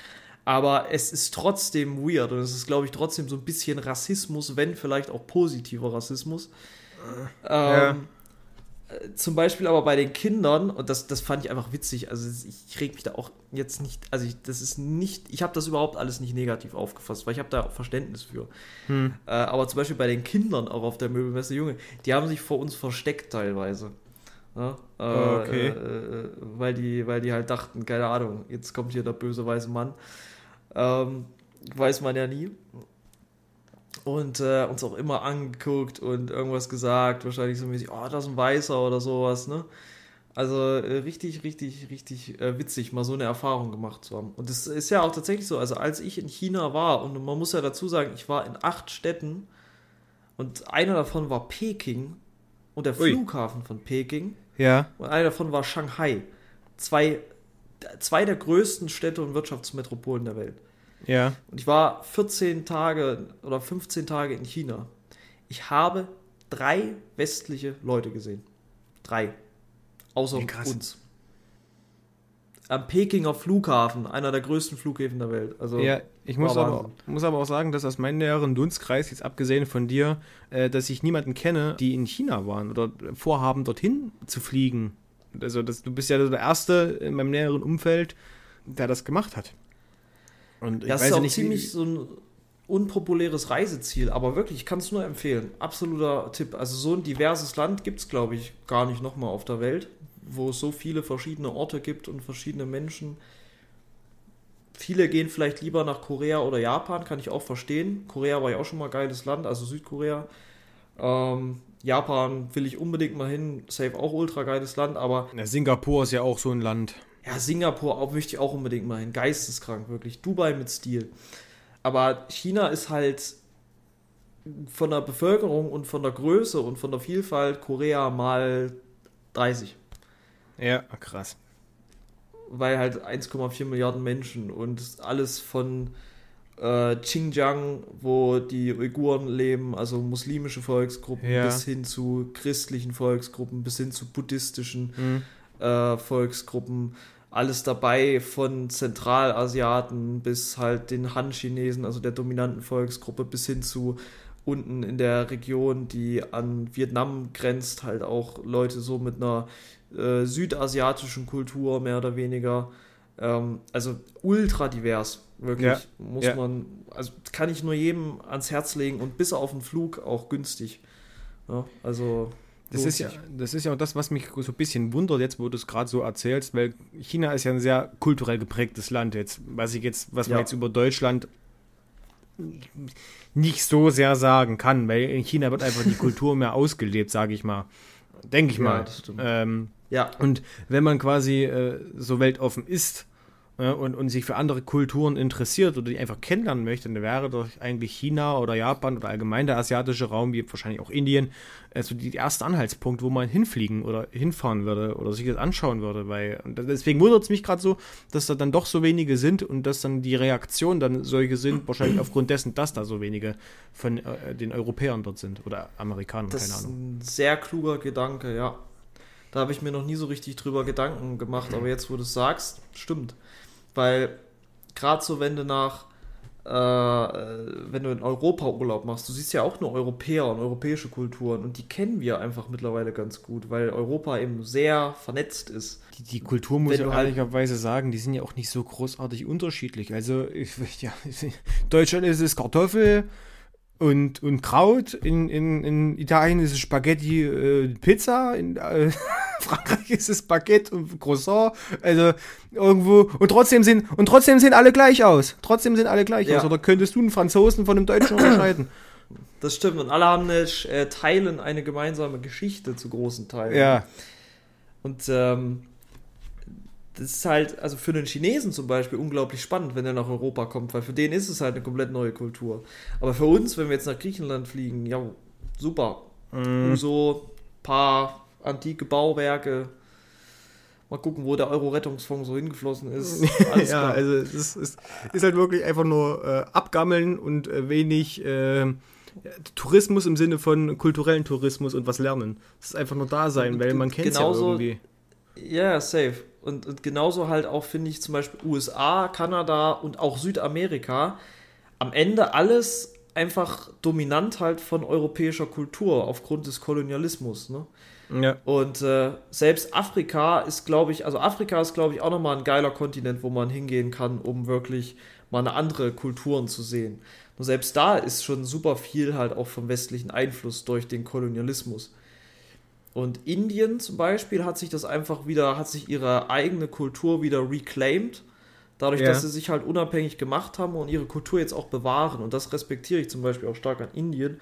C: Aber es ist trotzdem weird und es ist, glaube ich, trotzdem so ein bisschen Rassismus, wenn vielleicht auch positiver Rassismus.
A: Ja.
C: Ähm, äh, Zum Beispiel aber bei den Kindern, und das, das fand ich einfach witzig, also ich reg mich da auch jetzt nicht, also ich, das ist nicht, ich habe das überhaupt alles nicht negativ aufgefasst, weil ich habe da auch Verständnis für.
A: Hm.
C: Äh, aber zum Beispiel bei den Kindern auch auf der Möbelmesse, Junge, die haben sich vor uns versteckt teilweise. Ja, äh,
A: Okay.
C: äh, äh, weil, die, weil die halt dachten, keine Ahnung, jetzt kommt hier der böse weiße Mann. Ähm, weiß man ja nie. Und äh, uns auch immer angeguckt und irgendwas gesagt, wahrscheinlich so mäßig, oh, das ist ein Weißer oder sowas, ne? Also äh, richtig, richtig, richtig äh, witzig, mal so eine Erfahrung gemacht zu haben. Und es ist ja auch tatsächlich so, also als ich in China war, und man muss ja dazu sagen, ich war in acht Städten und einer davon war Peking und der
A: Ui.
C: Flughafen von Peking
A: Ja.
C: und einer davon war Shanghai. Zwei, zwei der größten Städte und Wirtschaftsmetropolen der Welt.
A: Ja.
C: Und ich war 14 Tage oder 15 Tage in China. Ich habe drei westliche Leute gesehen. Drei. Außer uns. Am Pekinger Flughafen, einer der größten Flughäfen der Welt. Also,
A: Ja, ich muss aber, muss aber auch sagen, dass aus meinem näheren Dunstkreis, jetzt abgesehen von dir, äh, dass ich niemanden kenne, die in China waren oder vorhaben, dorthin zu fliegen. Also das, du bist ja der Erste in meinem näheren Umfeld, der das gemacht hat. Und ich
C: das
A: weiß
C: ist
A: ja
C: auch
A: nicht,
C: ziemlich so ein unpopuläres Reiseziel, aber wirklich, ich kann es nur empfehlen. Absoluter Tipp. Also so ein diverses Land gibt es, glaube ich, gar nicht nochmal auf der Welt, wo es so viele verschiedene Orte gibt und verschiedene Menschen. Viele gehen vielleicht lieber nach Korea oder Japan, kann ich auch verstehen. Korea war ja auch schon mal ein geiles Land, also Südkorea. Ähm, Japan will ich unbedingt mal hin, safe auch ultra geiles Land, aber
A: Singapur ist ja auch so ein Land.
C: Ja, Singapur auch, möchte ich auch unbedingt mal hin. Geisteskrank, wirklich. Dubai mit Stil. Aber China ist halt von der Bevölkerung und von der Größe und von der Vielfalt Korea mal 30.
A: Ja, krass.
C: Weil halt 1,4 Milliarden Menschen und alles von äh, Xinjiang, wo die Uiguren leben, also muslimische Volksgruppen,
A: Ja.
C: bis hin zu christlichen Volksgruppen, bis hin zu buddhistischen
A: Hm.
C: äh, Volksgruppen, alles dabei, von Zentralasiaten bis halt den Han-Chinesen, also der dominanten Volksgruppe, bis hin zu unten in der Region, die an Vietnam grenzt, halt auch Leute so mit einer äh, südasiatischen Kultur mehr oder weniger. Ähm, also ultra divers, wirklich.
A: Ja,
C: Muss
A: ja.
C: man, also kann ich nur jedem ans Herz legen und bis auf den Flug auch günstig. Ja, also
A: Das ist, ja, das ist ja auch das, was mich so ein bisschen wundert, jetzt, wo du es gerade so erzählst, weil China ist ja ein sehr kulturell geprägtes Land jetzt, was ich jetzt, was man
C: Ja.
A: jetzt über Deutschland nicht so sehr sagen kann, weil in China wird einfach die Kultur mehr ausgelebt, sage ich mal. Denke ich
C: Ja,
A: mal. Ähm,
C: Ja,
A: und wenn man quasi äh, so weltoffen ist äh, und, und sich für andere Kulturen interessiert oder die einfach kennenlernen möchte, dann wäre doch eigentlich China oder Japan oder allgemein der asiatische Raum, wie wahrscheinlich auch Indien, also die erste Anhaltspunkt, wo man hinfliegen oder hinfahren würde oder sich das anschauen würde. Weil, und deswegen wundert es mich gerade so, dass da dann doch so wenige sind und dass dann die Reaktionen dann solche sind, wahrscheinlich aufgrund dessen, dass da so wenige von äh, den Europäern dort sind oder Amerikanern,
C: Das
A: keine
C: ist
A: Ahnung.
C: ein sehr kluger Gedanke, ja. Da habe ich mir noch nie so richtig drüber Gedanken gemacht, aber jetzt, wo du es sagst, stimmt. Weil gerade so, wenn du nach, äh, wenn du in Europa Urlaub machst, du siehst ja auch nur Europäer und europäische Kulturen und die kennen wir einfach mittlerweile ganz gut, weil Europa eben sehr vernetzt ist.
A: Die, die Kultur muss ich
C: halt-
A: ehrlicherweise sagen, die sind ja auch nicht so großartig unterschiedlich. Also, ich, ja, Deutschland ist es Kartoffel und, und Kraut, in, in, in Italien ist es Spaghetti, äh, Pizza, in äh, Frankreich ist es Baguette und Croissant. Also irgendwo und trotzdem sind und trotzdem sehen alle gleich aus. Trotzdem sind alle gleich
C: Ja.
A: aus. Oder könntest du einen Franzosen von einem Deutschen unterscheiden?
C: Das stimmt und alle haben eine, äh, teilen eine gemeinsame Geschichte zu großen Teilen.
A: Ja,
C: Und ähm, das ist halt, also für den Chinesen zum Beispiel unglaublich spannend, wenn er nach Europa kommt, weil für den ist es halt eine komplett neue Kultur. Aber für uns, wenn wir jetzt nach Griechenland fliegen, ja, super.
A: Mhm.
C: So paar antike Bauwerke. Mal gucken, wo der Euro-Rettungsfonds so hingeflossen ist. Alles
A: ja,
C: klar.
A: also es ist, ist, ist halt wirklich einfach nur äh, abgammeln und äh, wenig, äh, Tourismus im Sinne von kulturellen Tourismus und was lernen. Das ist einfach nur da sein, weil man kennt es ja irgendwie.
C: Ja, safe. Und, und genauso halt auch, finde ich, zum Beispiel USA, Kanada und auch Südamerika. Am Ende alles einfach dominant halt von europäischer Kultur aufgrund des Kolonialismus. Ne? Ja. Und äh, selbst Afrika ist, glaube ich, also Afrika ist, glaube ich, auch nochmal ein geiler Kontinent, wo man hingehen kann, um wirklich mal eine andere Kulturen zu sehen. Nur selbst da ist schon super viel halt auch vom westlichen Einfluss durch den Kolonialismus. Und Indien zum Beispiel hat sich das einfach wieder, hat sich ihre eigene Kultur wieder reclaimed. Dadurch, ja. dass sie sich halt unabhängig gemacht haben und ihre Kultur jetzt auch bewahren. Und das respektiere ich zum Beispiel auch stark an Indien.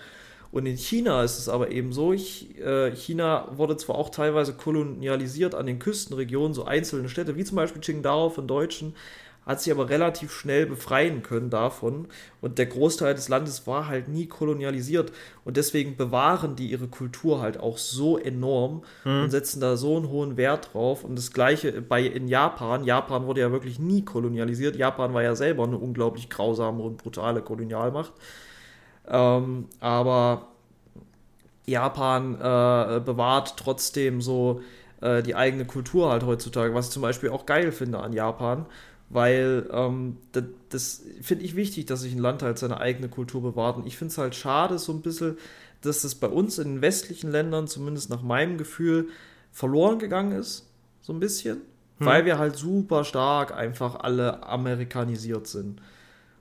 C: Und in China ist es aber eben so, ich, äh, China wurde zwar auch teilweise kolonialisiert an den Küstenregionen, so einzelne Städte, wie zum Beispiel Qingdao von Deutschen, hat sich aber relativ schnell befreien können davon. Und der Großteil des Landes war halt nie kolonialisiert. Und deswegen bewahren die ihre Kultur halt auch so enorm mhm. und setzen da so einen hohen Wert drauf. Und das gleiche bei in Japan. Japan wurde ja wirklich nie kolonialisiert. Japan war ja selber eine unglaublich grausame und brutale Kolonialmacht. Ähm, aber Japan äh, bewahrt trotzdem so äh, die eigene Kultur halt heutzutage, was ich zum Beispiel auch geil finde an Japan weil ähm, das, das finde ich wichtig, dass sich ein Land halt seine eigene Kultur bewahrt. Und ich finde es halt schade, so ein bisschen, dass das bei uns in den westlichen Ländern, zumindest nach meinem Gefühl, verloren gegangen ist. So ein bisschen. Hm. Weil wir halt super stark einfach alle amerikanisiert sind.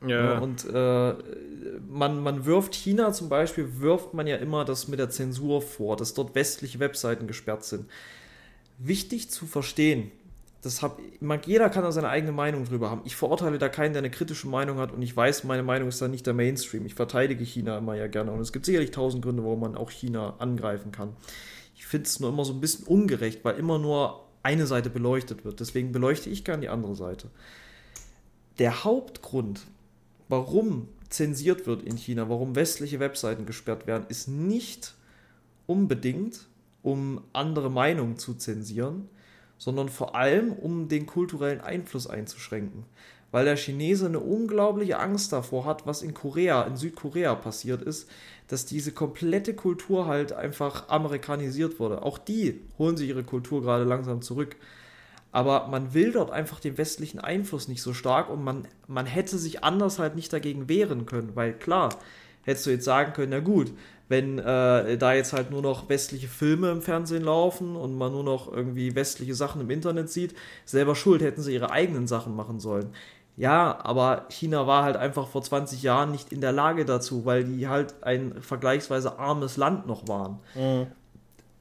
C: Ja. Und äh, man, man wirft China zum Beispiel, wirft man ja immer das mit der Zensur vor, dass dort westliche Webseiten gesperrt sind. Wichtig zu verstehen, das hab, jeder kann da seine eigene Meinung drüber haben. Ich verurteile da keinen, der eine kritische Meinung hat und ich weiß, meine Meinung ist da nicht der Mainstream. Ich verteidige China immer ja gerne und es gibt sicherlich tausend Gründe, warum man auch China angreifen kann. Ich finde es nur immer so ein bisschen ungerecht, weil immer nur eine Seite beleuchtet wird. Deswegen beleuchte ich gerne die andere Seite. Der Hauptgrund, warum zensiert wird in China, warum westliche Webseiten gesperrt werden, ist nicht unbedingt, um andere Meinungen zu zensieren, sondern vor allem, um den kulturellen Einfluss einzuschränken. Weil der Chinese eine unglaubliche Angst davor hat, was in Korea, in Südkorea passiert ist, dass diese komplette Kultur halt einfach amerikanisiert wurde. Auch die holen sich ihre Kultur gerade langsam zurück. Aber man will dort einfach den westlichen Einfluss nicht so stark und man, man hätte sich anders halt nicht dagegen wehren können, weil klar, hättest du jetzt sagen können, na gut, wenn äh, da jetzt halt nur noch westliche Filme im Fernsehen laufen und man nur noch irgendwie westliche Sachen im Internet sieht, selber schuld, hätten sie ihre eigenen Sachen machen sollen. Ja, aber China war halt einfach vor 20 Jahren nicht in der Lage dazu, weil die halt ein vergleichsweise armes Land noch waren. Mhm.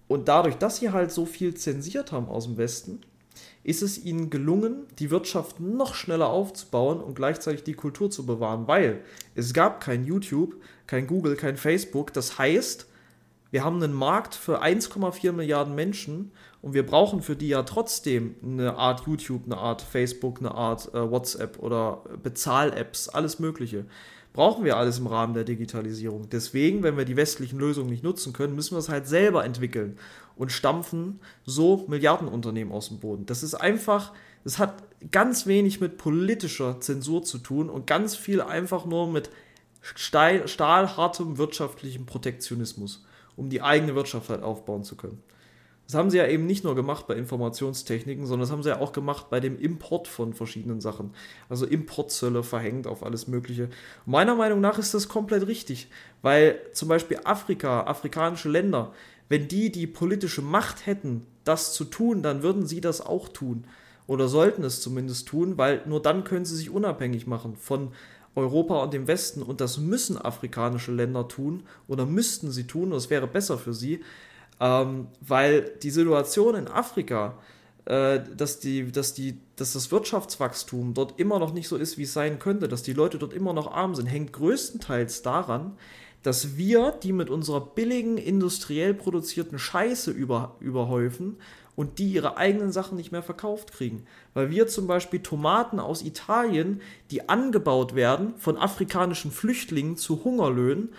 C: Und dadurch, dass sie halt so viel zensiert haben aus dem Westen, ist es ihnen gelungen, die Wirtschaft noch schneller aufzubauen und gleichzeitig die Kultur zu bewahren, weil es gab kein YouTube, kein Google, kein Facebook. Das heißt, wir haben einen Markt für 1,4 Milliarden Menschen und wir brauchen für die ja trotzdem eine Art YouTube, eine Art Facebook, eine Art äh, WhatsApp oder Bezahl-Apps, alles Mögliche. Brauchen wir alles im Rahmen der Digitalisierung. Deswegen, wenn wir die westlichen Lösungen nicht nutzen können, müssen wir es halt selber entwickeln und stampfen so Milliardenunternehmen aus dem Boden. Das ist einfach, das hat ganz wenig mit politischer Zensur zu tun und ganz viel einfach nur mit stahlhartem wirtschaftlichem Protektionismus, um die eigene Wirtschaft halt aufbauen zu können. Das haben sie ja eben nicht nur gemacht bei Informationstechniken, sondern das haben sie ja auch gemacht bei dem Import von verschiedenen Sachen. Also Importzölle verhängt auf alles Mögliche. Meiner Meinung nach ist das komplett richtig, weil zum Beispiel Afrika, afrikanische Länder, wenn die die politische Macht hätten, das zu tun, dann würden sie das auch tun. Oder sollten es zumindest tun, weil nur dann können sie sich unabhängig machen von Europa und dem Westen. Und das müssen afrikanische Länder tun oder müssten sie tun, und es wäre besser für sie, ähm, weil die Situation in Afrika, äh, dass, die, dass, die, dass das Wirtschaftswachstum dort immer noch nicht so ist, wie es sein könnte, dass die Leute dort immer noch arm sind, hängt größtenteils daran, dass wir die mit unserer billigen, industriell produzierten Scheiße über, überhäufen und die ihre eigenen Sachen nicht mehr verkauft kriegen. Weil wir zum Beispiel Tomaten aus Italien, die angebaut werden von afrikanischen Flüchtlingen zu Hungerlöhnen,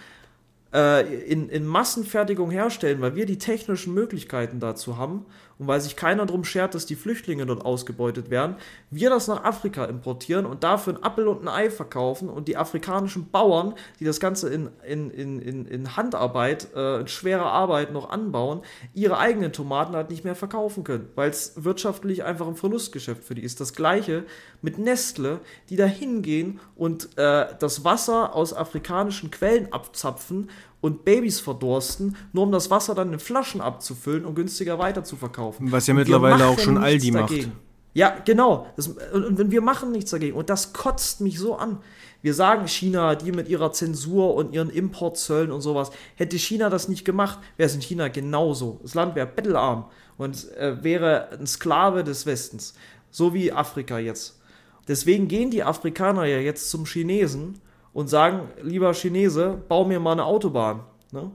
C: äh, in, in Massenfertigung herstellen, weil wir die technischen Möglichkeiten dazu haben und weil sich keiner darum schert, dass die Flüchtlinge dort ausgebeutet werden, wir das nach Afrika importieren und dafür ein Appel und ein Ei verkaufen und die afrikanischen Bauern, die das Ganze in, in, in, in, in Handarbeit, äh, in schwerer Arbeit noch anbauen, ihre eigenen Tomaten halt nicht mehr verkaufen können, weil es wirtschaftlich einfach ein Verlustgeschäft für die ist. Das gleiche mit Nestle, die da hingehen und äh, das Wasser aus afrikanischen Quellen abzapfen und Babys verdursten, nur um das Wasser dann in Flaschen abzufüllen und günstiger weiter zu verkaufen.
A: Was ja
C: Und
A: mittlerweile auch schon Aldi macht.
C: dagegen. Ja, genau. Das, und, und wir machen nichts dagegen. Und das kotzt mich so an. Wir sagen China, die mit ihrer Zensur und ihren Importzöllen und sowas. Hätte China das nicht gemacht, wäre es in China genauso. Das Land wäre bettelarm und äh, wäre ein Sklave des Westens. So wie Afrika jetzt. Deswegen gehen die Afrikaner ja jetzt zum Chinesen und sagen, lieber Chinese, bau mir mal eine Autobahn. Ne?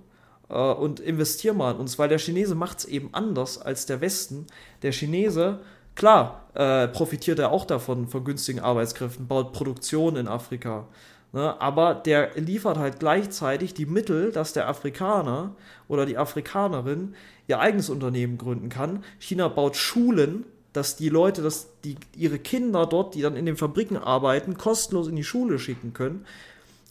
C: Äh, und investier mal in uns, weil der Chinese macht es eben anders als der Westen. Der Chinese, klar, äh, profitiert er auch davon, von günstigen Arbeitskräften, baut Produktion in Afrika. Ne? Aber der liefert halt gleichzeitig die Mittel, dass der Afrikaner oder die Afrikanerin ihr eigenes Unternehmen gründen kann. China baut Schulen, dass die Leute, dass die ihre Kinder dort, die dann in den Fabriken arbeiten, kostenlos in die Schule schicken können.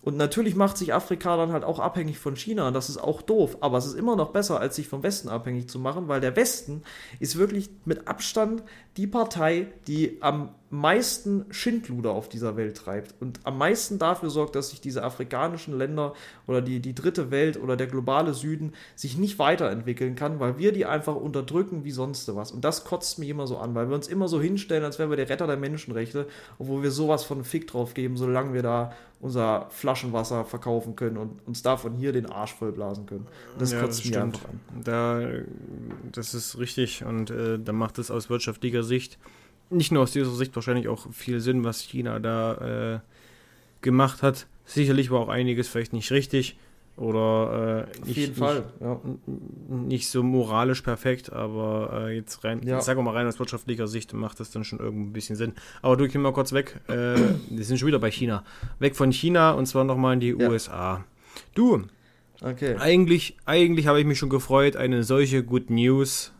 C: Und natürlich macht sich Afrika dann halt auch abhängig von China und das ist auch doof. Aber es ist immer noch besser, als sich vom Westen abhängig zu machen, weil der Westen ist wirklich mit Abstand die Partei, die am meisten Schindluder auf dieser Welt treibt und am meisten dafür sorgt, dass sich diese afrikanischen Länder oder die, die dritte Welt oder der globale Süden sich nicht weiterentwickeln kann, weil wir die einfach unterdrücken wie sonst was. Und das kotzt mich immer so an, weil wir uns immer so hinstellen, als wären wir der Retter der Menschenrechte, obwohl wir sowas von Fick drauf geben, solange wir da unser Flaschenwasser verkaufen können und uns davon hier den Arsch vollblasen können. Und das
A: Ja,
C: kotzt mich
A: stimmt.
C: einfach an.
A: Da, das ist richtig und äh, da macht es aus wirtschaftlicher Sicht, nicht nur aus dieser Sicht wahrscheinlich auch viel Sinn, was China da äh, gemacht hat. Sicherlich war auch einiges vielleicht nicht richtig oder äh, nicht,
C: Fall, ja.
A: nicht, nicht so moralisch perfekt, aber äh, jetzt rein,
C: Ja.
A: wir mal rein aus wirtschaftlicher Sicht macht das dann schon irgendwo ein bisschen Sinn. Aber du, geh mal kurz weg, äh, wir sind schon wieder bei China. Weg von China und zwar nochmal in die
C: Ja.
A: USA. Du,
C: Okay.
A: eigentlich, eigentlich habe ich mich schon gefreut, eine solche Good News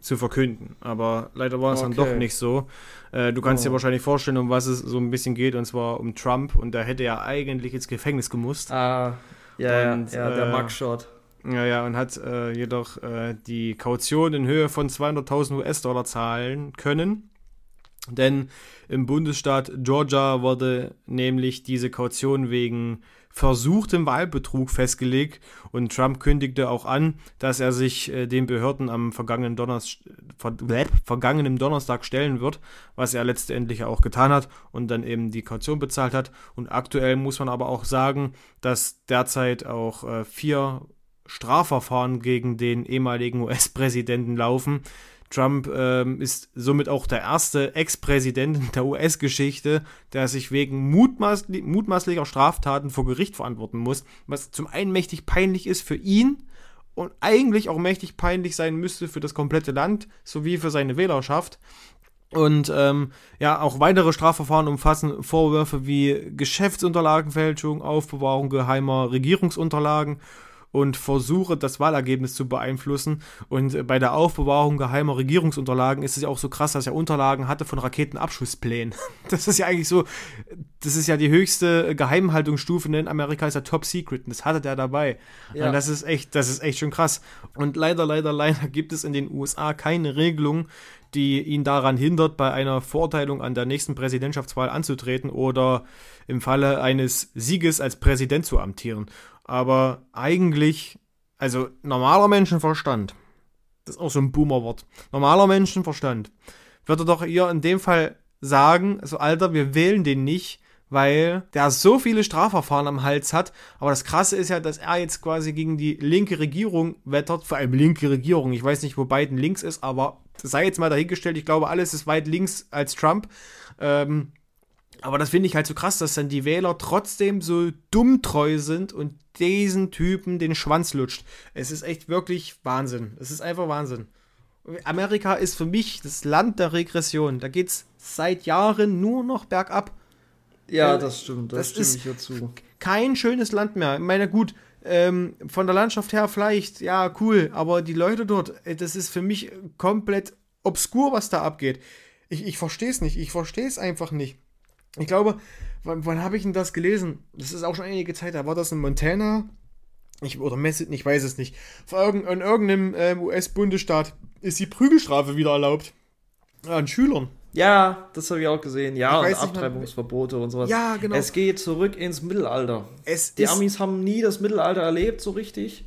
A: zu verkünden. Aber leider war es dann
C: Okay.
A: doch nicht so. Äh, du kannst dir
C: Oh.
A: wahrscheinlich vorstellen, um was es so ein bisschen geht, und zwar um Trump. Und da hätte er eigentlich ins Gefängnis gemusst.
C: Ah, ja,
A: Und,
C: ja, ja, der
A: äh,
C: Mugshot.
A: Ja, ja, und hat äh, jedoch äh, die Kaution in Höhe von 200.000 US-Dollar zahlen können. Denn im Bundesstaat Georgia wurde nämlich diese Kaution wegen versuchtem Wahlbetrug festgelegt und Trump kündigte auch an, dass er sich äh, den Behörden am vergangenen, Donners ver vergangenen Donnerstag stellen wird, was er letztendlich auch getan hat und dann eben die Kaution bezahlt hat. Und aktuell muss man aber auch sagen, dass derzeit auch äh, vier Strafverfahren gegen den ehemaligen US-Präsidenten laufen. Trump ähm, ist somit auch der erste Ex-Präsident in der US-Geschichte, der sich wegen mutmaßli mutmaßlicher Straftaten vor Gericht verantworten muss, was zum einen mächtig peinlich ist für ihn und eigentlich auch mächtig peinlich sein müsste für das komplette Land sowie für seine Wählerschaft. Und ähm, ja, auch weitere Strafverfahren umfassen Vorwürfe wie Geschäftsunterlagenfälschung, Aufbewahrung geheimer Regierungsunterlagen und Versuche, das Wahlergebnis zu beeinflussen. Und äh, bei der Aufbewahrung geheimer Regierungsunterlagen ist es ja auch so krass, dass er Unterlagen hatte von Raketenabschussplänen. Das ist ja eigentlich so, das ist ja die höchste Geheimhaltungsstufe in Amerika, ist ja Top Secret. Und das hatte der dabei.
C: Ja.
A: Und das ist echt, das ist echt schon krass. Und leider, leider, leider gibt es in den USA keine Regelung, die ihn daran hindert, bei einer Verurteilung an der nächsten Präsidentschaftswahl anzutreten oder im Falle eines Sieges als Präsident zu amtieren. Aber eigentlich, also normaler Menschenverstand, das ist auch so ein Boomer-Wort, normaler Menschenverstand, würde doch eher in dem Fall sagen, so Alter, wir wählen den nicht, weil der so viele Strafverfahren am Hals hat. Aber das Krasse ist ja, dass er jetzt quasi gegen die linke Regierung wettert, vor allem linke Regierung. Ich weiß nicht, wo Biden links ist, aber sei jetzt mal dahingestellt. Ich glaube, alles ist weit links als Trump. Ähm, aber das finde ich halt so krass, dass dann die Wähler trotzdem so dummtreu sind und diesen Typen den Schwanz lutscht. Es ist echt wirklich Wahnsinn. Es ist einfach Wahnsinn. Amerika ist für mich das Land der Regression. Da geht's seit Jahren nur noch bergab.
C: Ja,
A: äh,
C: das stimmt. Das,
A: das
C: stimme
A: ist-
C: ich.
A: Kein schönes Land mehr. Ich meine, gut, ähm, von der Landschaft her vielleicht, ja, cool, aber die Leute dort, äh, das ist für mich komplett obskur, was da abgeht. Ich, ich verstehe es nicht, ich verstehe es einfach nicht. Ich glaube, wann, wann habe ich denn das gelesen? Das ist auch schon einige Zeit, da war das in Montana. Ich, oder Message, ich weiß es nicht. In irgendeinem äh, US-Bundesstaat ist die Prügelstrafe wieder erlaubt. An Schülern.
C: Ja, das habe ich auch gesehen. Ja, und
A: weiß nicht,
C: Abtreibungsverbote und sowas.
A: Ja, genau.
C: Es geht zurück ins Mittelalter.
A: Es
C: Die Amis haben nie das Mittelalter erlebt, so richtig.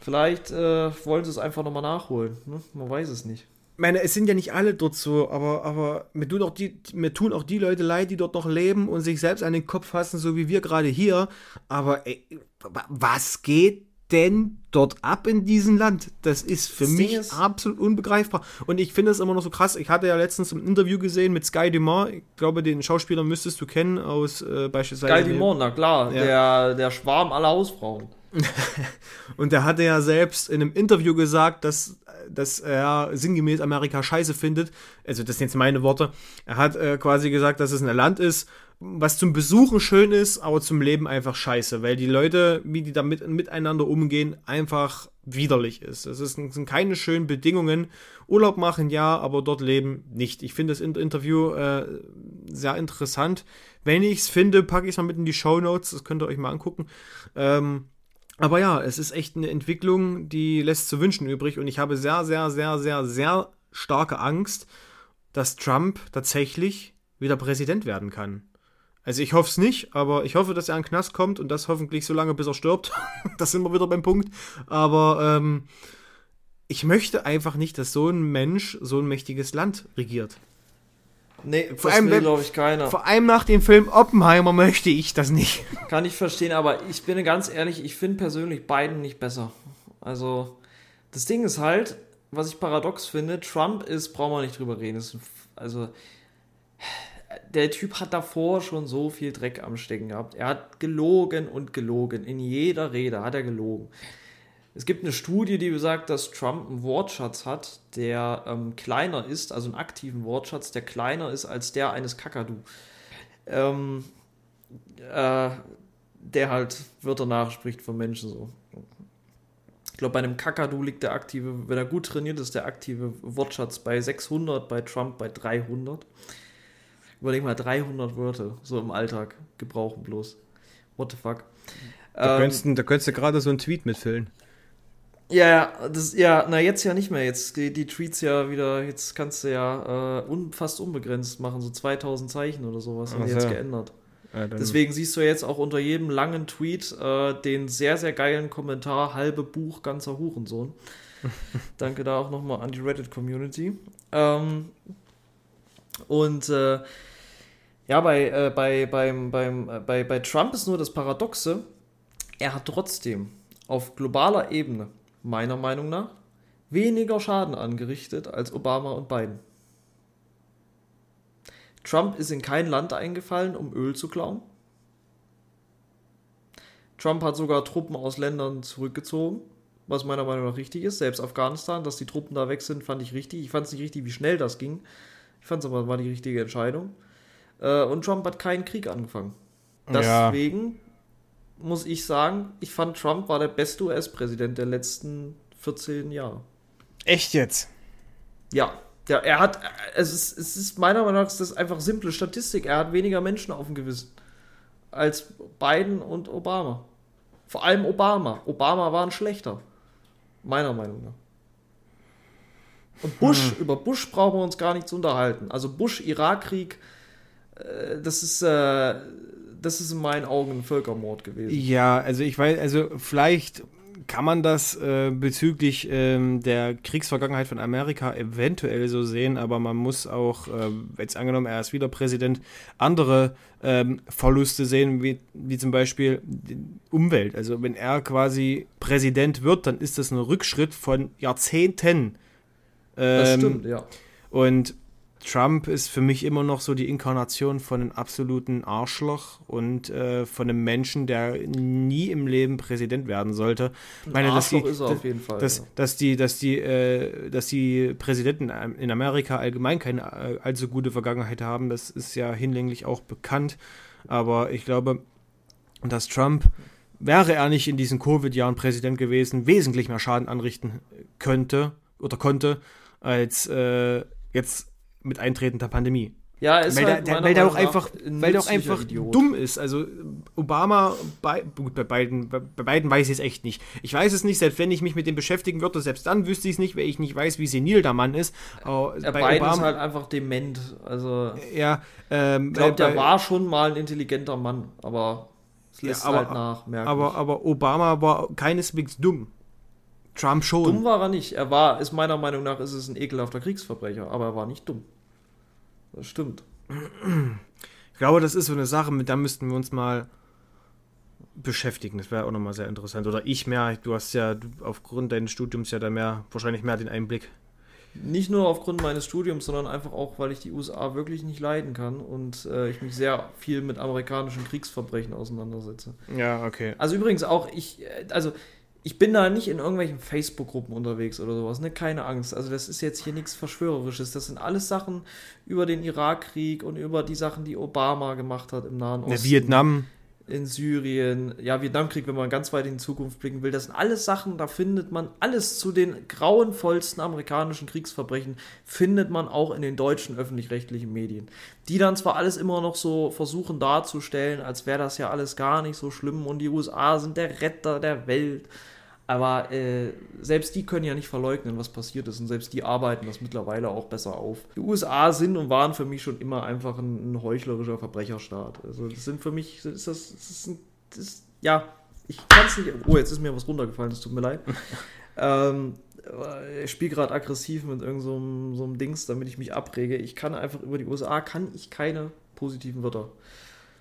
C: Vielleicht äh, wollen sie es einfach nochmal nachholen. Ne? Man weiß es nicht.
A: Meine, es sind ja nicht alle dort so, aber, aber mir, tun auch die, mir tun auch die Leute leid, die dort noch leben und sich selbst an den Kopf fassen, so wie wir gerade hier. Aber ey, wa- was geht denn dort ab in diesem Land? Das ist für
C: Das
A: mich
C: ist-
A: absolut unbegreifbar. Und ich finde es immer noch so krass. Ich hatte ja letztens ein Interview gesehen mit Sky Dumont. Ich glaube, den Schauspieler müsstest du kennen aus äh, beispielsweise.
C: Die Mond, na klar.
A: Ja.
C: Der, der Schwarm aller Hausfrauen.
A: Und der hatte ja selbst in einem Interview gesagt, dass, dass er sinngemäß Amerika scheiße findet. Also, das sind jetzt meine Worte. Er hat äh, quasi gesagt, dass es ein Land ist, was zum Besuchen schön ist, aber zum Leben einfach scheiße, weil die Leute, wie die da mit, miteinander umgehen, einfach widerlich ist. Es ist, sind keine schönen Bedingungen. Urlaub machen ja, aber dort leben nicht. Ich finde das In- Interview äh, sehr interessant. Wenn ich es finde, packe ich es mal mit in die Show Notes. Das könnt ihr euch mal angucken. Ähm, aber ja, es ist echt eine Entwicklung, die lässt zu wünschen übrig. Und ich habe sehr, sehr, sehr, sehr, sehr starke Angst, dass Trump tatsächlich wieder Präsident werden kann. Also ich hoffe es nicht, aber ich hoffe, dass er in den Knast kommt und das hoffentlich so lange, bis er stirbt. das sind wir wieder beim Punkt. Aber ähm, ich möchte einfach nicht, dass so ein Mensch so ein mächtiges Land regiert.
C: Nee,
A: Vor allem,
C: glaube ich, keiner.
A: Vor allem nach dem Film Oppenheimer möchte ich das nicht.
C: Kann ich verstehen, aber ich bin ganz ehrlich, ich finde persönlich Biden nicht besser. Also, das Ding ist halt, was ich paradox finde, Trump ist, brauchen wir nicht drüber reden. Ist, also, der Typ hat davor schon so viel Dreck am Stecken gehabt. Er hat gelogen und gelogen. In jeder Rede hat er gelogen. Es gibt eine Studie, die besagt, dass Trump einen Wortschatz hat, der ähm, kleiner ist, also einen aktiven Wortschatz, der kleiner ist als der eines Kakadu. Ähm, äh, der halt Wörter nachspricht von Menschen so. Ich glaube, bei einem Kakadu liegt der aktive, wenn er gut trainiert ist, der aktive Wortschatz bei 600, bei Trump bei 300. Überleg mal, 300 Wörter so im Alltag gebrauchen bloß. What the fuck?
A: Da
C: Ähm,
A: könntest, da könntest du gerade so einen Tweet mitfüllen.
C: Ja, ja, das, ja, na jetzt ja nicht mehr. Jetzt die, die Tweets ja wieder, jetzt kannst du ja äh, un, fast unbegrenzt machen, so 2000 Zeichen oder sowas haben die jetzt geändert.
A: Ja,
C: Deswegen siehst du jetzt auch unter jedem langen Tweet äh, den sehr, sehr geilen Kommentar, halbe Buch, ganzer Hurensohn. Danke da auch nochmal an die Reddit-Community. Ähm, und äh, ja, bei, äh, bei, beim, beim, äh, bei, bei Trump ist nur das Paradoxe, er hat trotzdem auf globaler Ebene, meiner Meinung nach, weniger Schaden angerichtet als Obama und Biden. Trump ist in kein Land eingefallen, um Öl zu klauen. Trump hat sogar Truppen aus Ländern zurückgezogen, was meiner Meinung nach richtig ist. Selbst Afghanistan, dass die Truppen da weg sind, fand ich richtig. Ich fand es nicht richtig, wie schnell das ging. Ich fand es aber war die richtige Entscheidung. Äh, und Trump hat keinen Krieg angefangen.
A: Ja.
C: Muss ich sagen, ich fand Trump war der beste US-Präsident der letzten 14 Jahre.
A: Echt jetzt?
C: Ja, der, er hat, es ist, es ist meiner Meinung nach ist das einfach simple Statistik. Er hat weniger Menschen auf dem Gewissen als Biden und Obama. Vor allem Obama. Obama war ein schlechter. Meiner Meinung nach. Und Bush, über Bush brauchen wir uns gar nicht zu unterhalten. Also Bush-Irak-Krieg, äh, das ist, äh, das ist in meinen Augen ein Völkermord gewesen.
A: Ja, also ich weiß, also vielleicht kann man das äh, bezüglich ähm, der Kriegsvergangenheit von Amerika eventuell so sehen, aber man muss auch, äh, jetzt angenommen, er ist wieder Präsident, andere ähm, Verluste sehen, wie, wie zum Beispiel die Umwelt. Also wenn er quasi Präsident wird, dann ist das ein Rückschritt von Jahrzehnten.
C: Das
A: Ähm,
C: stimmt, ja.
A: Und Trump ist für mich immer noch so die Inkarnation von einem absoluten Arschloch und äh, von einem Menschen, der nie im Leben Präsident werden sollte. Ich meine, dass die,
C: Arschloch ist er auf jeden Fall.
A: dass,
C: ja.
A: dass die, dass die, äh, dass die Präsidenten in Amerika allgemein keine äh, allzu gute Vergangenheit haben, das ist ja hinlänglich auch bekannt. Aber ich glaube, dass Trump wäre er nicht in diesen Covid-Jahren Präsident gewesen, wesentlich mehr Schaden anrichten könnte oder konnte, als äh, jetzt mit Eintreten der Pandemie.
C: Ja, ist
A: weil,
C: halt
A: der, der, weil der auch einfach,
C: ein
A: weil der auch einfach
C: Idiot.
A: dumm ist. Also Obama, bei, gut, bei beiden, bei, bei beiden weiß ich es echt nicht. Ich weiß es nicht, selbst wenn ich mich mit dem beschäftigen würde, selbst dann wüsste ich es nicht, weil ich nicht weiß, wie senil der Mann ist. Aber bei
C: Biden
A: Obama,
C: ist halt einfach dement. Also,
A: ja, ähm,
C: ich glaube,
A: bei-
C: der war schon mal ein intelligenter Mann, aber es
A: Ja,
C: lässt
A: aber-
C: halt nach,
A: aber, aber Obama war keineswegs dumm. Trump schon.
C: dumm war er nicht. Er war, ist meiner Meinung nach, ist es ein ekelhafter Kriegsverbrecher, aber er war nicht dumm. Das stimmt.
A: Ich glaube, das ist so eine Sache, mit der müssten wir uns mal beschäftigen. Das wäre auch nochmal sehr interessant. Oder ich mehr. Du hast ja du, aufgrund deines Studiums ja da mehr, wahrscheinlich mehr den Einblick.
C: Nicht nur aufgrund meines Studiums, sondern einfach auch, weil ich die USA wirklich nicht leiden kann und äh, ich mich sehr viel mit amerikanischen Kriegsverbrechen auseinandersetze.
A: Ja, okay.
C: Also übrigens auch, ich, äh, also ich bin da nicht in irgendwelchen Facebook-Gruppen unterwegs oder sowas, ne? Keine Angst. Also das ist jetzt hier nichts Verschwörerisches. Das sind alles Sachen über den Irakkrieg und über die Sachen, die Obama gemacht hat im Nahen
A: Ja,
C: Osten.
A: Vietnam.
C: in Syrien, ja, Vietnamkrieg, wenn man ganz weit in die Zukunft blicken will, das sind alles Sachen, da findet man alles zu den grauenvollsten amerikanischen Kriegsverbrechen, findet man auch in den deutschen öffentlich-rechtlichen Medien. Die dann zwar alles immer noch so versuchen darzustellen, als wäre das ja alles gar nicht so schlimm und die USA sind der Retter der Welt. Aber äh, selbst die können ja nicht verleugnen, was passiert ist. Und selbst die arbeiten das mittlerweile auch besser auf. Die USA sind und waren für mich schon immer einfach ein, ein heuchlerischer Verbrecherstaat. Also das sind für mich, ist das, ist, ein, das ist ja, ich kann es nicht. Oh, jetzt ist mir was runtergefallen, das tut mir leid. ähm, ich spiele gerade aggressiv mit irgendeinem so einem- so einem Dings, damit ich mich abrege. Ich kann einfach über die USA, kann ich keine positiven Wörter.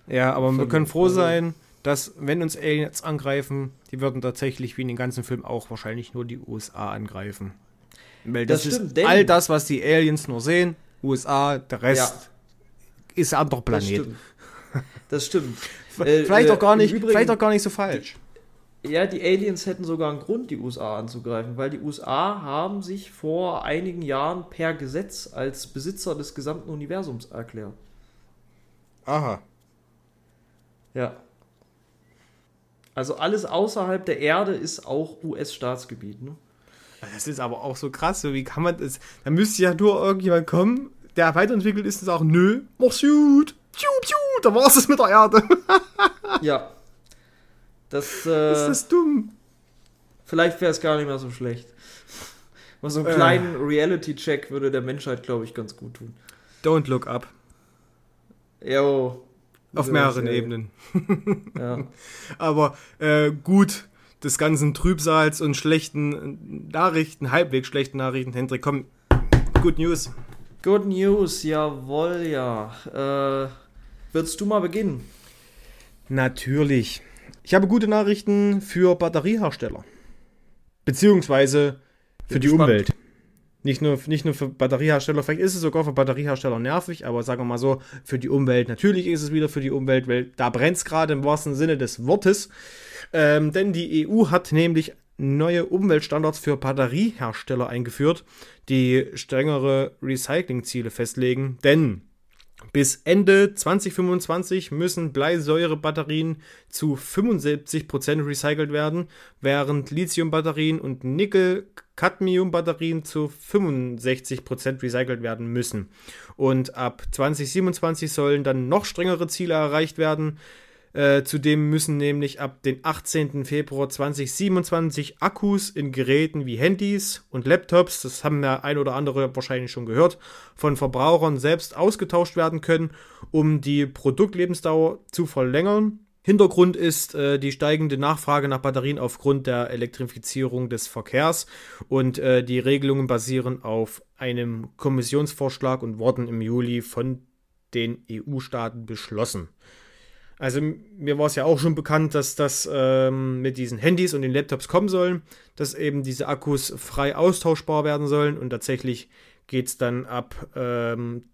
A: Ja, aber wir können froh
C: also-
A: sein, dass, wenn uns Aliens angreifen, die würden tatsächlich wie in den ganzen Film auch wahrscheinlich nur die USA angreifen. Weil das,
C: Das stimmt,
A: ist all das, was die Aliens nur sehen. USA, der Rest ist ein anderer
C: Das
A: Planet.
C: stimmt. Das stimmt.
A: Vielleicht
C: Äh,
A: doch gar
C: äh,
A: nicht,
C: im Übrigen-
A: vielleicht doch gar nicht so falsch.
C: Ja, die Aliens hätten sogar einen Grund, die USA anzugreifen, weil die USA haben sich vor einigen Jahren per Gesetz als Besitzer des gesamten Universums erklärt.
A: Aha.
C: Ja. Also alles außerhalb der Erde ist auch US-Staatsgebiet. Ne?
A: Das ist aber auch so krass. so Wie kann man das? Da müsste ja nur irgendjemand kommen, der weiterentwickelt ist und sagt, nö, mach's gut. Piu, piu, da war's es mit der Erde.
C: Ja. Das, äh,
A: ist das dumm.
C: vielleicht wäre es gar nicht mehr so schlecht. Mal so einen
A: Äh.
C: kleinen Reality-Check würde der Menschheit, glaube ich, ganz gut tun.
A: Don't look up.
C: Jo.
A: Auf
C: So,
A: mehreren Ebenen.
C: Ja.
A: Aber äh, gut, des ganzen Trübsals und schlechten Nachrichten, halbwegs schlechten Nachrichten, Hendrik, komm, good news.
C: Good News, jawohl, ja. Äh, willst du mal beginnen?
A: Natürlich. Ich habe gute Nachrichten für Batteriehersteller. Beziehungsweise für
C: Bin
A: die
C: gespannt.
A: Umwelt. Nicht nur, nicht nur für Batteriehersteller, vielleicht ist es sogar für Batteriehersteller nervig, aber sagen wir mal so, für die Umwelt. Natürlich ist es wieder für die Umwelt, weil da brennt es gerade im wahrsten Sinne des Wortes. Ähm, denn die EU hat nämlich neue Umweltstandards für Batteriehersteller eingeführt, die strengere Recyclingziele festlegen. Denn bis Ende 2025 müssen Bleisäurebatterien zu 75% recycelt werden, während Lithiumbatterien und Nickel-Cadmium-Batterien zu 65% recycelt werden müssen. Und ab 2027 sollen dann noch strengere Ziele erreicht werden. Äh, zudem müssen nämlich ab den 18. Februar 2027 Akkus in Geräten wie Handys und Laptops, das haben ja ein oder andere wahrscheinlich schon gehört, von Verbrauchern selbst ausgetauscht werden können, um die Produktlebensdauer zu verlängern. Hintergrund ist äh, die steigende Nachfrage nach Batterien aufgrund der Elektrifizierung des Verkehrs und äh, die Regelungen basieren auf einem Kommissionsvorschlag und wurden im Juli von den EU-Staaten beschlossen. Also mir war es ja auch schon bekannt, dass das ähm, mit diesen Handys und den Laptops kommen sollen, dass eben diese Akkus frei austauschbar werden sollen und tatsächlich geht es dann ab ähm,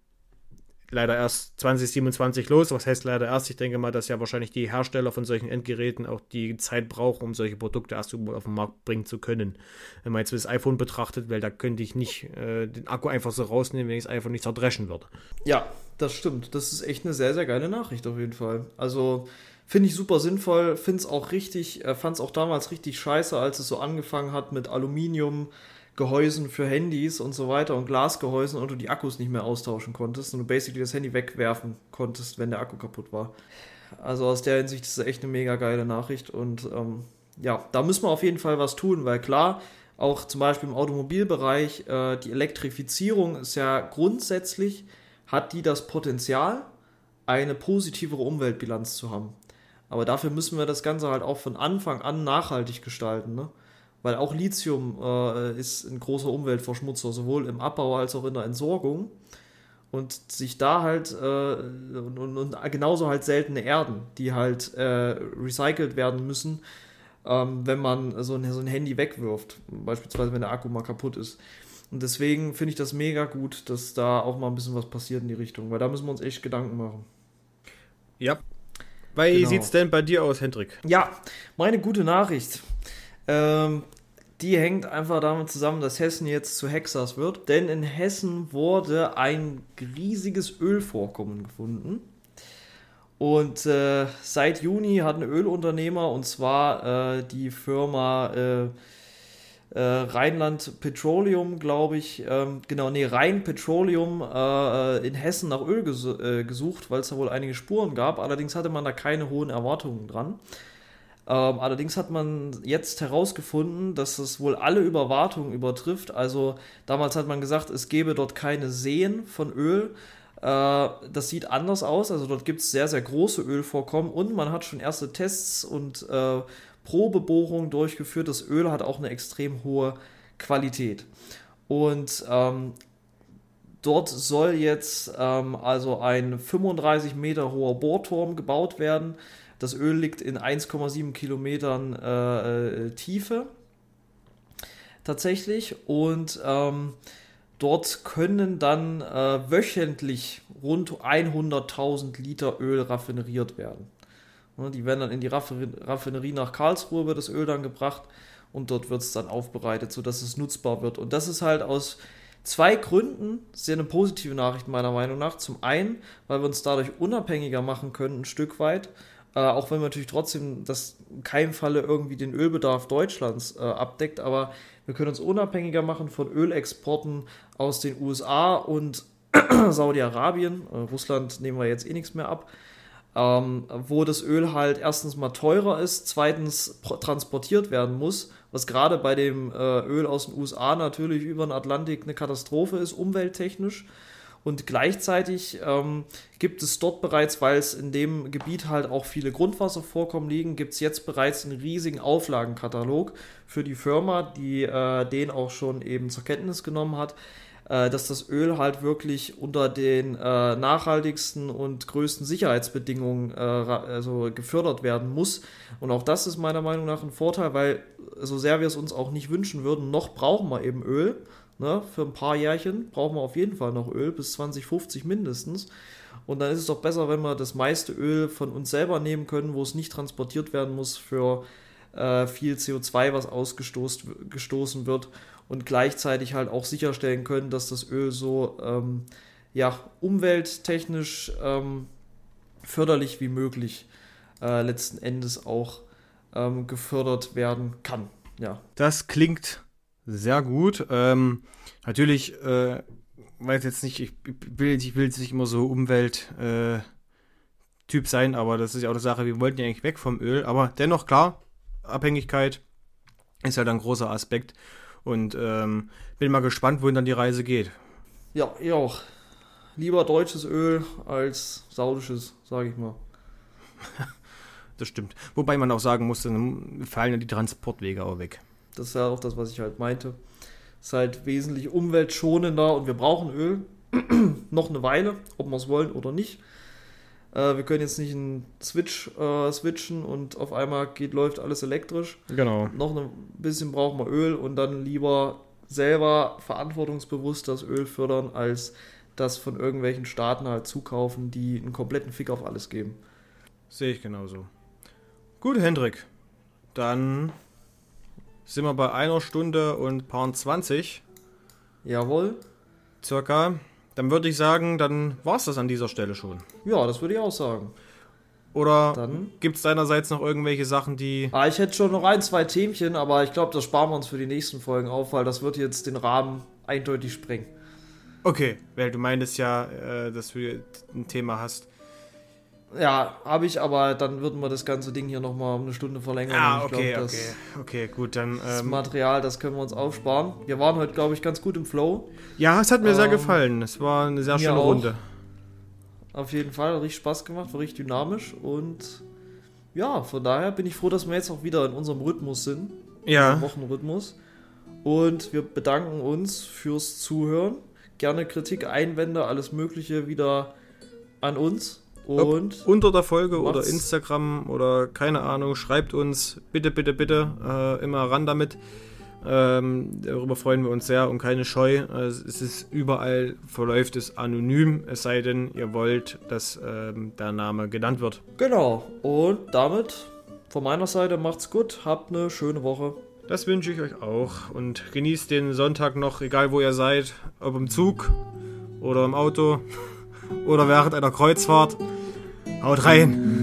A: leider erst 2027 los. Was heißt leider erst? Ich denke mal, dass ja wahrscheinlich die Hersteller von solchen Endgeräten auch die Zeit brauchen, um solche Produkte erst auf den Markt bringen zu können. Wenn man jetzt das iPhone betrachtet, weil da könnte ich nicht äh, den Akku einfach so rausnehmen, wenn ich das iPhone nicht zerdreschen würde.
C: Ja, das stimmt. Das ist echt eine sehr, sehr geile Nachricht auf jeden Fall. Also Finde ich super sinnvoll, finde es auch richtig, äh, fand es auch damals richtig scheiße, als es so angefangen hat mit Aluminiumgehäusen für Handys und so weiter und Glasgehäusen und du die Akkus nicht mehr austauschen konntest und du basically das Handy wegwerfen konntest, wenn der Akku kaputt war. Also aus der Hinsicht ist es echt eine mega geile Nachricht und ähm, ja, da müssen wir auf jeden Fall was tun, weil klar, auch zum Beispiel im Automobilbereich, äh, die Elektrifizierung ist ja grundsätzlich, hat die das Potenzial, eine positivere Umweltbilanz zu haben. Aber dafür müssen wir das Ganze halt auch von Anfang an nachhaltig gestalten, ne? Weil auch Lithium äh, ist ein großer Umweltverschmutzer, sowohl im Abbau als auch in der Entsorgung. Und sich da halt, äh, und, und, und, genauso halt seltene Erden, die halt äh, recycelt werden müssen, ähm, wenn man so ein, so ein Handy wegwirft. Beispielsweise, wenn der Akku mal kaputt ist. Und deswegen finde ich das mega gut, dass da auch mal ein bisschen was passiert in die Richtung, weil da müssen wir uns echt Gedanken machen.
A: Ja. Weil genau. sieht es denn bei dir aus, Hendrik?
C: Ja, meine gute Nachricht. Ähm, die hängt einfach damit zusammen, dass Hessen jetzt zu Hexas wird. Denn in Hessen wurde ein riesiges Ölvorkommen gefunden. Und äh, seit Juni hat ein Ölunternehmer, und zwar äh, die Firma äh, äh Rheinland Petroleum, glaube ich, ähm, genau, nee, Rhein Petroleum äh, in Hessen nach Öl ges äh, gesucht, weil es da wohl einige Spuren gab. Allerdings hatte man da keine hohen Erwartungen dran. Ähm, allerdings hat man jetzt herausgefunden, dass es wohl alle Überwartungen übertrifft. Also damals hat man gesagt, es gäbe dort keine Seen von Öl. Äh, das sieht anders aus. Also dort gibt es sehr, sehr große Ölvorkommen und man hat schon erste Tests und äh, Probebohrungen durchgeführt. Das Öl hat auch eine extrem hohe Qualität. Und ähm, dort soll jetzt ähm, also ein 35 Meter hoher Bohrturm gebaut werden. Das Öl liegt in 1,7 Kilometern äh, äh, Tiefe tatsächlich und ähm, dort können dann äh, wöchentlich rund 100.000 Liter Öl raffineriert werden. Ja, die werden dann in die Raffinerie nach Karlsruhe wird das Öl dann gebracht und dort wird es dann aufbereitet, sodass es nutzbar wird. Und das ist halt aus zwei Gründen sehr eine positive Nachricht meiner Meinung nach. Zum einen, weil wir uns dadurch unabhängiger machen können, ein Stück weit äh, auch wenn man natürlich trotzdem das in keinem Falle irgendwie den Ölbedarf Deutschlands äh, abdeckt, aber wir können uns unabhängiger machen von Ölexporten aus den USA und Saudi-Arabien. Äh, Russland nehmen wir jetzt eh nichts mehr ab. Ähm, wo das Öl halt erstens mal teurer ist, zweitens transportiert werden muss, was gerade bei dem äh, Öl aus den USA natürlich über den Atlantik eine Katastrophe ist, umwelttechnisch. Und gleichzeitig ähm, gibt es dort bereits, weil es in dem Gebiet halt auch viele Grundwasservorkommen liegen, gibt es jetzt bereits einen riesigen Auflagenkatalog für die Firma, die äh, den auch schon eben zur Kenntnis genommen hat, äh, dass das Öl halt wirklich unter den äh, nachhaltigsten und größten Sicherheitsbedingungen äh, also gefördert werden muss. Und auch das ist meiner Meinung nach ein Vorteil, weil so sehr wir es uns auch nicht wünschen würden, noch brauchen wir eben Öl. Ne? Für ein paar Jährchen brauchen wir auf jeden Fall noch Öl, bis 2050 mindestens. Und dann ist es doch besser, wenn wir das meiste Öl von uns selber nehmen können, wo es nicht transportiert werden muss für äh, viel CO2, was ausgestoßen wird. Und gleichzeitig halt auch sicherstellen können, dass das Öl so ähm, ja, umwelttechnisch ähm, förderlich wie möglich äh, letzten Endes auch ähm, gefördert werden kann. Ja.
A: Das klingt sehr gut. Ähm, natürlich, äh, weiß jetzt nicht, ich will, ich will jetzt nicht immer so Umwelt-Typ äh, sein, aber das ist ja auch eine Sache, wir wollten ja eigentlich weg vom Öl, aber dennoch klar, Abhängigkeit ist halt ein großer Aspekt und ähm, bin mal gespannt, wohin dann die Reise geht.
C: Ja, ich auch. Lieber deutsches Öl als saudisches, sage ich mal.
A: das stimmt. Wobei man auch sagen muss, dann fallen ja die Transportwege auch weg.
C: Das ist ja auch das, was ich halt meinte. Ist halt wesentlich umweltschonender und wir brauchen Öl noch eine Weile, ob wir es wollen oder nicht. Äh, wir können jetzt nicht einen Switch äh, switchen und auf einmal geht, läuft alles elektrisch.
A: Genau.
C: Noch ein bisschen brauchen wir Öl und dann lieber selber verantwortungsbewusst das Öl fördern, als das von irgendwelchen Staaten halt zukaufen, die einen kompletten Fick auf alles geben.
A: Sehe ich genauso. Gut, Hendrik. Dann sind wir bei einer Stunde und paar 20.
C: Jawohl.
A: Circa. Dann würde ich sagen, dann war es das an dieser Stelle schon.
C: Ja, das würde ich auch sagen.
A: Oder
C: Dann.
A: gibt es deinerseits noch irgendwelche Sachen, die.
C: Ah, ich hätte schon noch ein, zwei Themchen, aber ich glaube, das sparen wir uns für die nächsten Folgen auf, weil das wird jetzt den Rahmen eindeutig sprengen.
A: Okay, weil du meintest ja, äh, dass du ein Thema hast.
C: Ja, habe ich, aber dann würden wir das ganze Ding hier nochmal um eine Stunde verlängern.
A: Ah, okay,
C: glaub, das,
A: okay. Okay, gut, dann.
C: Das
A: Ähm,
C: Material, das können wir uns aufsparen. Wir waren heute, glaube ich, ganz gut im Flow.
A: ja, es hat mir sehr
C: ähm,
A: gefallen. Es war eine sehr schöne
C: auch.
A: Runde.
C: Auf jeden Fall, hat richtig Spaß gemacht, war richtig dynamisch und ja, von daher bin ich froh, dass wir jetzt auch wieder in unserem Rhythmus sind.
A: Ja.
C: Wochenrhythmus. Und wir bedanken uns fürs Zuhören. Gerne Kritik, Einwände, alles Mögliche wieder an uns. Und
A: Unter der Folge oder. Instagram oder keine Ahnung, schreibt uns bitte, bitte, bitte äh, immer ran damit. Ähm, darüber freuen wir uns sehr und keine Scheu. Äh, es ist überall verläuft es anonym, es sei denn, ihr wollt, dass ähm, der Name genannt wird.
C: genau. Und damit von meiner Seite macht's gut. Habt eine schöne Woche.
A: Das wünsche ich euch auch und genießt den Sonntag noch, egal wo ihr seid, ob im Zug oder im Auto oder während einer Kreuzfahrt. Haut rein!